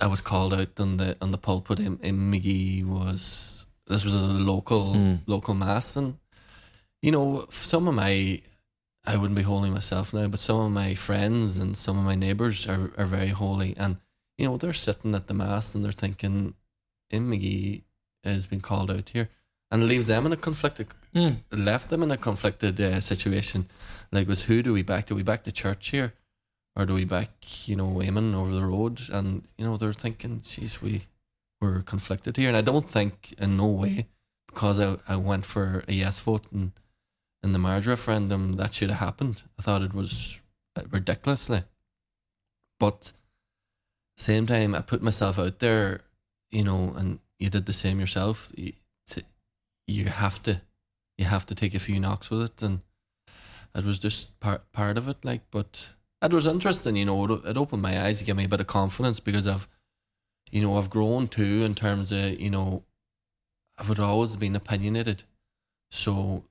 I was called out on the on the pulpit. In, in McGee was this was a local Mm. local mass, and you know some of my I wouldn't be holy myself now, but some of my friends and some of my neighbours are, are very holy. And, you know, they're sitting at the Mass and they're thinking, in McGee has been called out here. and it leaves them in a conflicted, Mm. left them in a conflicted uh, situation. Like, was who do we back? Do we back the church here, or do we back, you know, Eamon over the road? And you know, they're thinking, "Geez, we we're conflicted here." And I don't think in no way because I, I went for a yes vote in in the marriage referendum that should have happened. I thought it was uh, ridiculously, but same time I put myself out there, you know, and you did the same yourself. You, you have to, you have to take a few knocks with it, and it was just part part of it. Like, but it was interesting, you know. It, it opened my eyes, it gave me a bit of confidence because I've, you know, I've grown too in terms of you know, I've always been opinionated, so,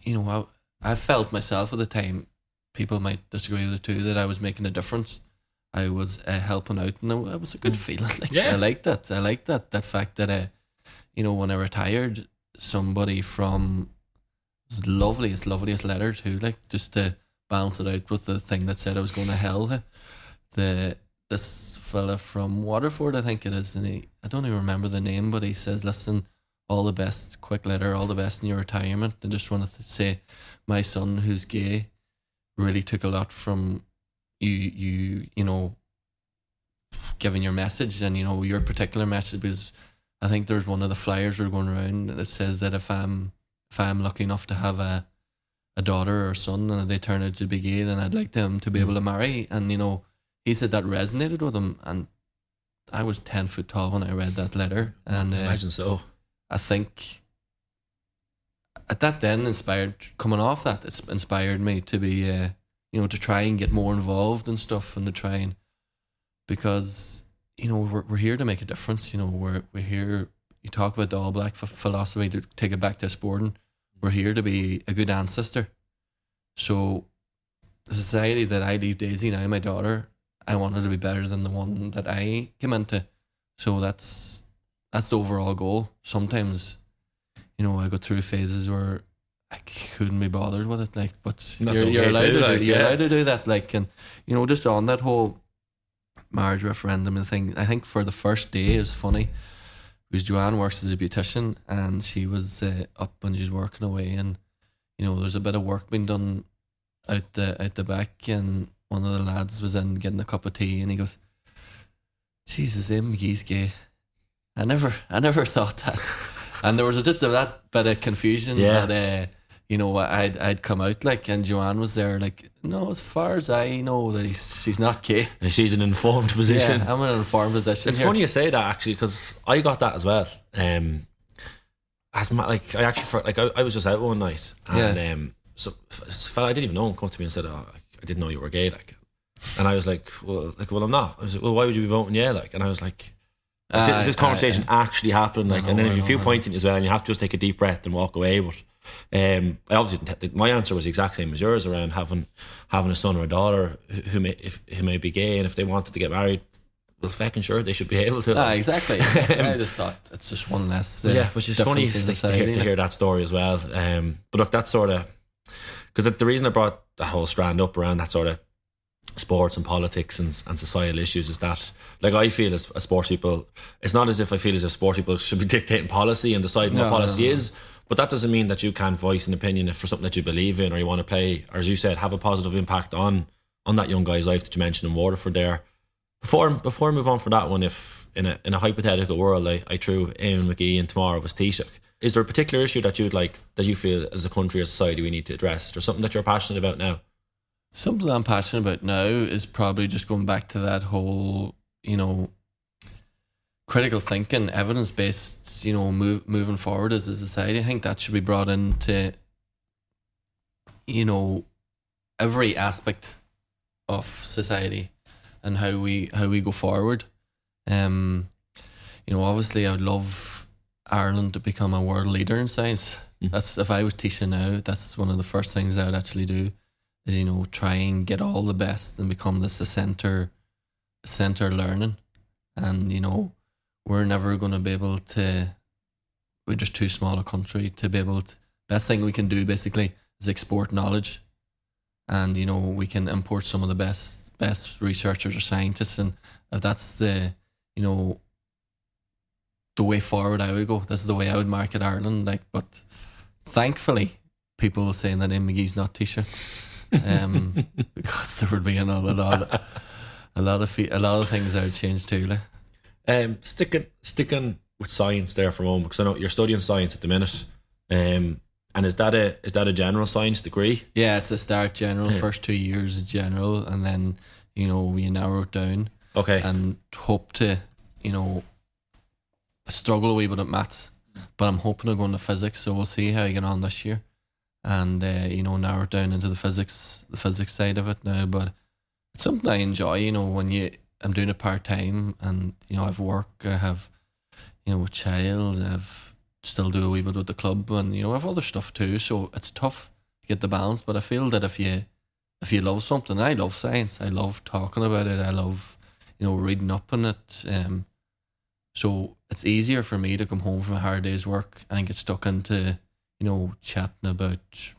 you know, I I felt myself at the time. People might disagree with it too that I was making a difference. I was uh, helping out, and it was a good mm. feeling. Like, Yeah. I like that. I like that. That fact that I, you know, when I retired, somebody from loveliest, loveliest letter too, like just to balance it out with the thing that said I was going to hell. The this fella from Waterford, I think it is, and he I don't even remember the name, but he says, "Listen, all the best, quick letter, all the best in your retirement." I just wanted to say, my son who's gay really took a lot from you, you, you know, giving your message and you know your particular message because I think there's one of the flyers are going around that says that if I'm if I'm lucky enough to have a a daughter or son and they turn out to be gay, then I'd like them to be able to marry. And you know, he said that resonated with him, and I was ten foot tall when I read that letter, and uh, Imagine so. I think at that then inspired coming off that it's inspired me to be uh, you know to try and get more involved and stuff and to try and because you know we're we're here to make a difference you know we're we're here you talk about the all black ph- philosophy to take it back to sporting we're here to be a good ancestor so the society that I leave Daisy now my daughter I wanted to be better than the one that I came into so that's that's the overall goal. Sometimes, you know, I go through phases where I couldn't be bothered with it, like, but you're, okay you're allowed too, to like, do, you're yeah. allowed to do that, like, and you know, just on that whole marriage referendum and thing. I think for the first day it was funny because Joanne works as a beautician and she was uh, up and she's working away, and you know, there's a bit of work being done out the out the back, and one of the lads was in getting a cup of tea, and he goes, "Jesus, Eamon McGee's gay." I never, I never thought that. And there was just a, that bit of confusion Yeah. that, uh, you know, I'd I'd come out like, and Joanne was there like, no, as far as I know, that he's she's not gay. And she's in an informed position. Yeah, I'm in an informed position. It's here. funny you say that actually because I got that as well. Um, as my, like I actually for, like I, I was just out one night and Yeah. um, so this fella I didn't even know him come to me and said, "Oh, I didn't know you were gay." Like, and I was like, "Well, like, well, I'm not." I was like, "Well, why would you be voting yeah?" Like, and I was like. Is this, this conversation aye, actually happening? Like, know, and then there's a few points in it as well, and you have to just take a deep breath and walk away. But um, I obviously my answer was the exact same as yours around having having a son or a daughter who- may if who may be gay, and if they wanted to get married, well, fucking sure they should be able to. Ah, exactly. I just thought it's just one less. Uh, yeah, which is funny to, to, hear, to hear that story as well. Um, but look, that's sort of because the reason I brought that whole strand up around that sort of sports and politics and, and societal issues is that like I feel as, as sports people it's not as if I feel as if sports people should be dictating policy and deciding No, what no, policy no. is but that doesn't mean that you can't voice an opinion for something that you believe in or you want to play or as you said have a positive impact on on that young guy's life that you mentioned in Waterford there. Before before I move on for that one if in a in a hypothetical world I, I threw Eamon McGee and tomorrow was Taoiseach is there a particular issue that you'd like that you feel as a country or society we need to address? Is there something that you're passionate about now? Something I'm passionate about now is probably just going back to that whole, you know, critical thinking, evidence based, you know, move, moving forward as a society. I think that should be brought into, you know, every aspect of society and how we how we go forward. Um, you know, obviously, I would love Ireland to become a world leader in science. Mhm. That's if I was teaching now, that's one of the first things I would actually do is you know try and get all the best and become this the center center learning and you know we're never going to be able to we're just too small a country to be able to best thing we can do basically is export knowledge and you know we can import some of the best best researchers or scientists and if that's the you know the way forward I would go. This is the way I would market Ireland. Like, but thankfully, people are saying that Eamon McGee's not Taoiseach, um, because there would be another lot, of, a lot of fe- a lot of things I would change too. Like. Um, sticking sticking with science there for a moment because I know you're studying science at the minute. Um, and is that a is that a general science degree? Yeah, it's a start general. Yeah. First two years general, and then you know we narrow it down Okay. and hope to, you know, struggle a wee bit at maths, but I'm hoping to go into physics. So we'll see how I get on this year, and uh, you know narrow it down into the physics the physics side of it now. But it's something I enjoy. You know, when you I'm doing it part time, and you know I've work, I have, you know, a child, I've still do a wee bit with the club, and you know I have other stuff too. So it's tough to get the balance. But I feel that if you if you love something, I love science. I love talking about it. I love you know reading up on it. Um, so it's easier for me to come home from a hard day's work and get stuck into you know chatting about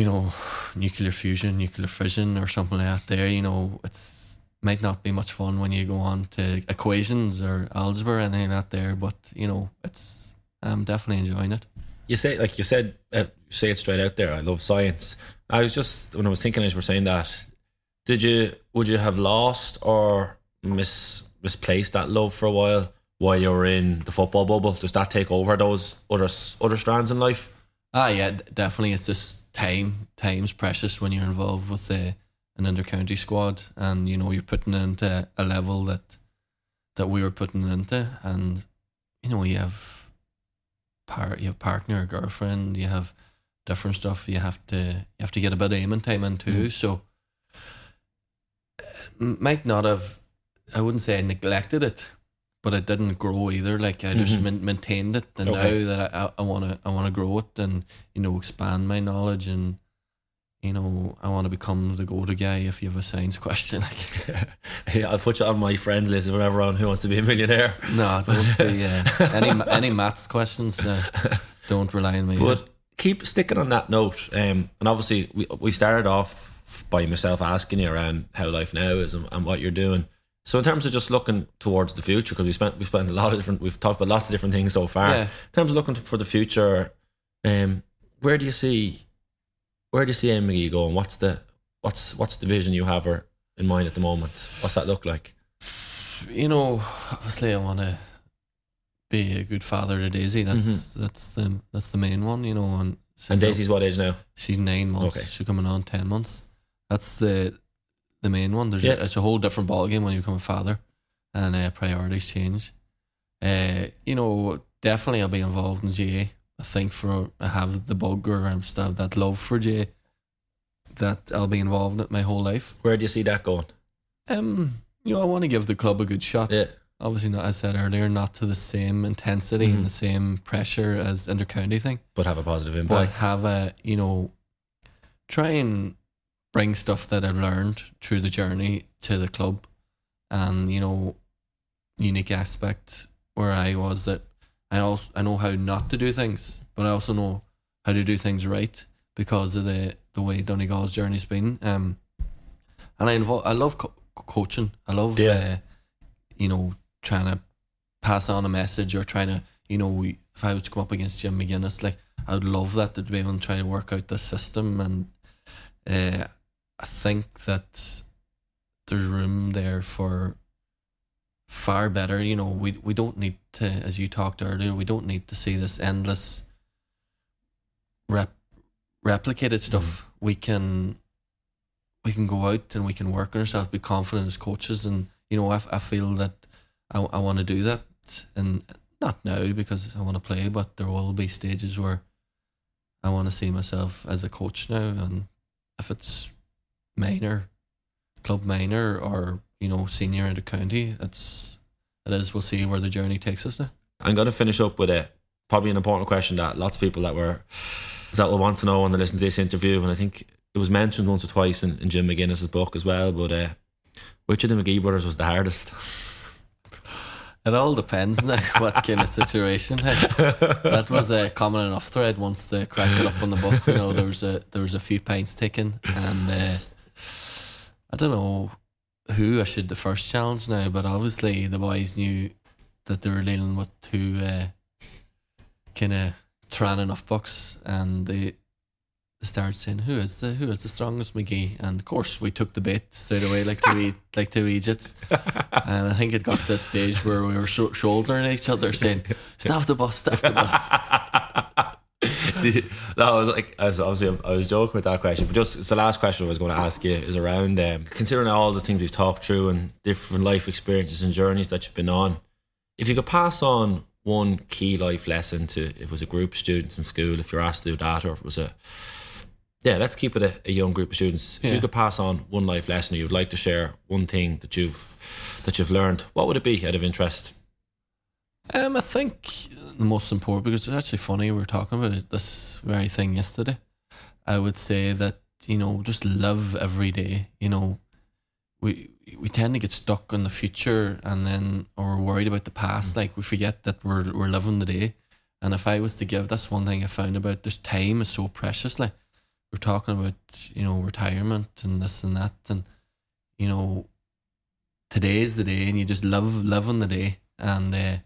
you know nuclear fusion, nuclear fission, or something like that. There, you know, it's might not be much fun when you go on to equations or algebra or anything like that there, but you know, it's I'm definitely enjoying it. you say like you said uh, say it straight out there. I love science. I was just when I was thinking as were saying that, did you would you have lost or mis misplaced that love for a while while you were in the football bubble? Does that take over those other other strands in life? Ah, yeah, definitely. It's just time. Time's precious when you're involved with the an inter-county squad, and you know you're putting into a level that that we were putting into, and you know you have par you have partner, girlfriend, you have different stuff. You have to you have to get a bit of aiming time in too. Mm. So might not have. I wouldn't say I neglected it, but it didn't grow either. Like I just Mhm. main maintained it, and Okay. now that I I want to I want to grow it and you know expand my knowledge and you know I want to become the go-to guy if you have a science question. Yeah, I'll put you on my friend list if ever on Who Wants to Be a Millionaire. no, don't be uh, any any maths questions. No, don't rely on me. But keep sticking on that note. Um, and obviously, we we started off by myself asking you around how life now is and, and what you're doing. So in terms of just looking towards the future, because we spent we spent a lot of different, we've talked about lots of different things so far. Yeah. In terms of looking for the future, um, where do you see, where do you see Eamon McGee going? What's the what's what's the vision you have her in mind at the moment? What's that look like? you know, obviously I want to be a good father to Daisy. That's that's the that's the main one. You know, and Mm-hmm. And Daisy's what age now? she's nine months. Okay. She's coming on ten months. That's the the main one. There's Yeah. a, it's a whole different ballgame when you become a father, and uh, priorities change. Uh, you know, definitely I'll be involved in GAA. I think for I have the bug or I'm still have that love for GAA that I'll be involved in it my whole life. Where do you see that going? Um, you know, I want to give the club a good shot Yeah. obviously not as I said earlier, not to the same intensity Mhm. and the same pressure as intercounty thing. But have a positive But impact. have a you know try and bring stuff that I've learned through the journey to the club and you know unique aspect where I was that I also I know how not to do things, but I also know how to do things right because of the the way Donegal's journey's been. Um, and I involve I love co- coaching. I love Yeah. uh, you know trying to pass on a message or trying to you know if I was to come up against Jim McGuinness, like I would love that to be able to try to work out the system and uh, I think that there's room there for far better. You know, we we don't need to, as you talked earlier, we don't need to see this endless rep replicated mm-hmm. stuff. We can we can go out and we can work on ourselves, be confident as coaches, and you know, I, I feel that I, I want to do that, and not now because I want to play, but there will be stages where I want to see myself as a coach now, and if it's minor, club minor, or you know, senior in the county, That's it is. We'll see where the journey takes us now. I'm going to finish up with a probably an important question that lots of people that were that will want to know when they listen to this interview, and I think it was mentioned once or twice in, in Jim McGuinness's book as well. But uh, which of the McGee brothers was the hardest? It all depends now what kind of situation. that was a common enough thread once the crack got up on the bus. You know, there was a there was a few pints taken, and uh, I don't know who I should the first challenge now, but obviously the boys knew that they were dealing with two uh, kind of tran enough bucks, and they started saying who is the who is the strongest McGee, and of course we took the bait straight away like two like two Egypts, and I think it got to the stage where we were sho- shouldering each other saying "Staff the bus, staff the bus." No, I was like, I was obviously I was joking with that question, but just it's the last question I was going to ask you is around um, considering all the things we've talked through and different life experiences and journeys that you've been on. If you could pass on one key life lesson to if it was a group of students in school, if you're asked to do that, or if it was a yeah, let's keep it a, a young group of students. If you could pass on one life lesson, or you'd like to share one thing that you've that you've learned. What would it be out of interest? Um, I think the most important because it's actually funny we were talking about it, this very thing yesterday. I would say that you know just live every day. You know, we we tend to get stuck in the future and then or we're worried about the past. Like we forget that we're we're living the day. And if I was to give that's one thing I found about this time is so precious. Like we're talking about you know retirement and this and that and you know today is the day and you just live on the day and. Uh,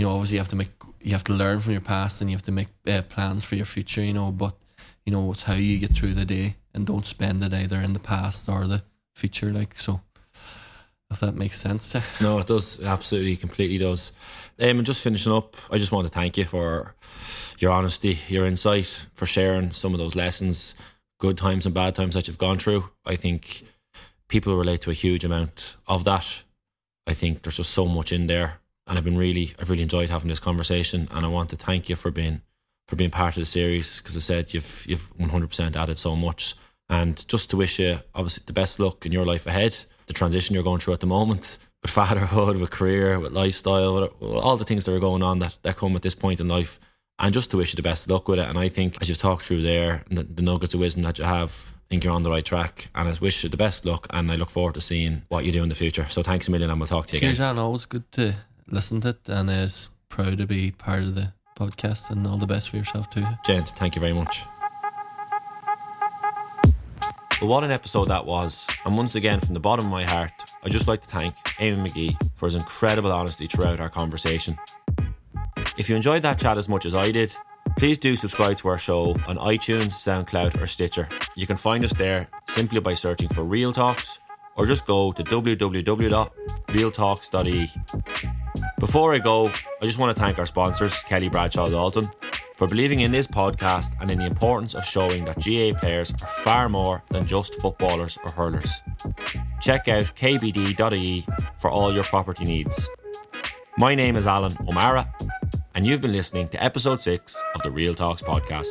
you know, obviously you have to make you have to learn from your past and you have to make uh, plans for your future. You know, but you know it's how you get through the day and don't spend it either in the past or the future. Like so, if that makes sense. No, it does. Absolutely, completely does. Um, and just finishing up, I just want to thank you for your honesty, your insight, for sharing some of those lessons, good times and bad times that you've gone through. I think people relate to a huge amount of that. I think there's just so much in there, and I've been really, I've really enjoyed having this conversation, and I want to thank you for being for being part of the series because I said you've you've 100% added so much, and just to wish you obviously the best luck in your life ahead, the transition you're going through at the moment, with fatherhood, with career, with lifestyle, all the things that are going on that that come at this point in life, and just to wish you the best luck with it. And I think as you've talked through there, the, the nuggets of wisdom that you have. I think you're on the right track, and I wish you the best luck. And I look forward to seeing what you do in the future. So thanks a million, and we'll talk to you again. Cheers, Jan. Always good to listen to it, and is proud to be part of the podcast. And all the best for yourself too. Gent, thank you very much. Well, what an episode that was. And once again, from the bottom of my heart, I'd just like to thank Eamon McGee for his incredible honesty throughout our conversation. If you enjoyed that chat as much as I did, please do subscribe to our show on iTunes, SoundCloud, or Stitcher. You can find us there simply by searching for Real Talks or just go to www.realtalks.e. Before I go, I just want to thank our sponsors, Kelly Bradshaw Dalton, for believing in this podcast and in the importance of showing that GAA players are far more than just footballers or hurlers. Check out kbd.ie for all your property needs. My name is Alan O'Mara, and you've been listening to episode 6 of the Real Talks podcast.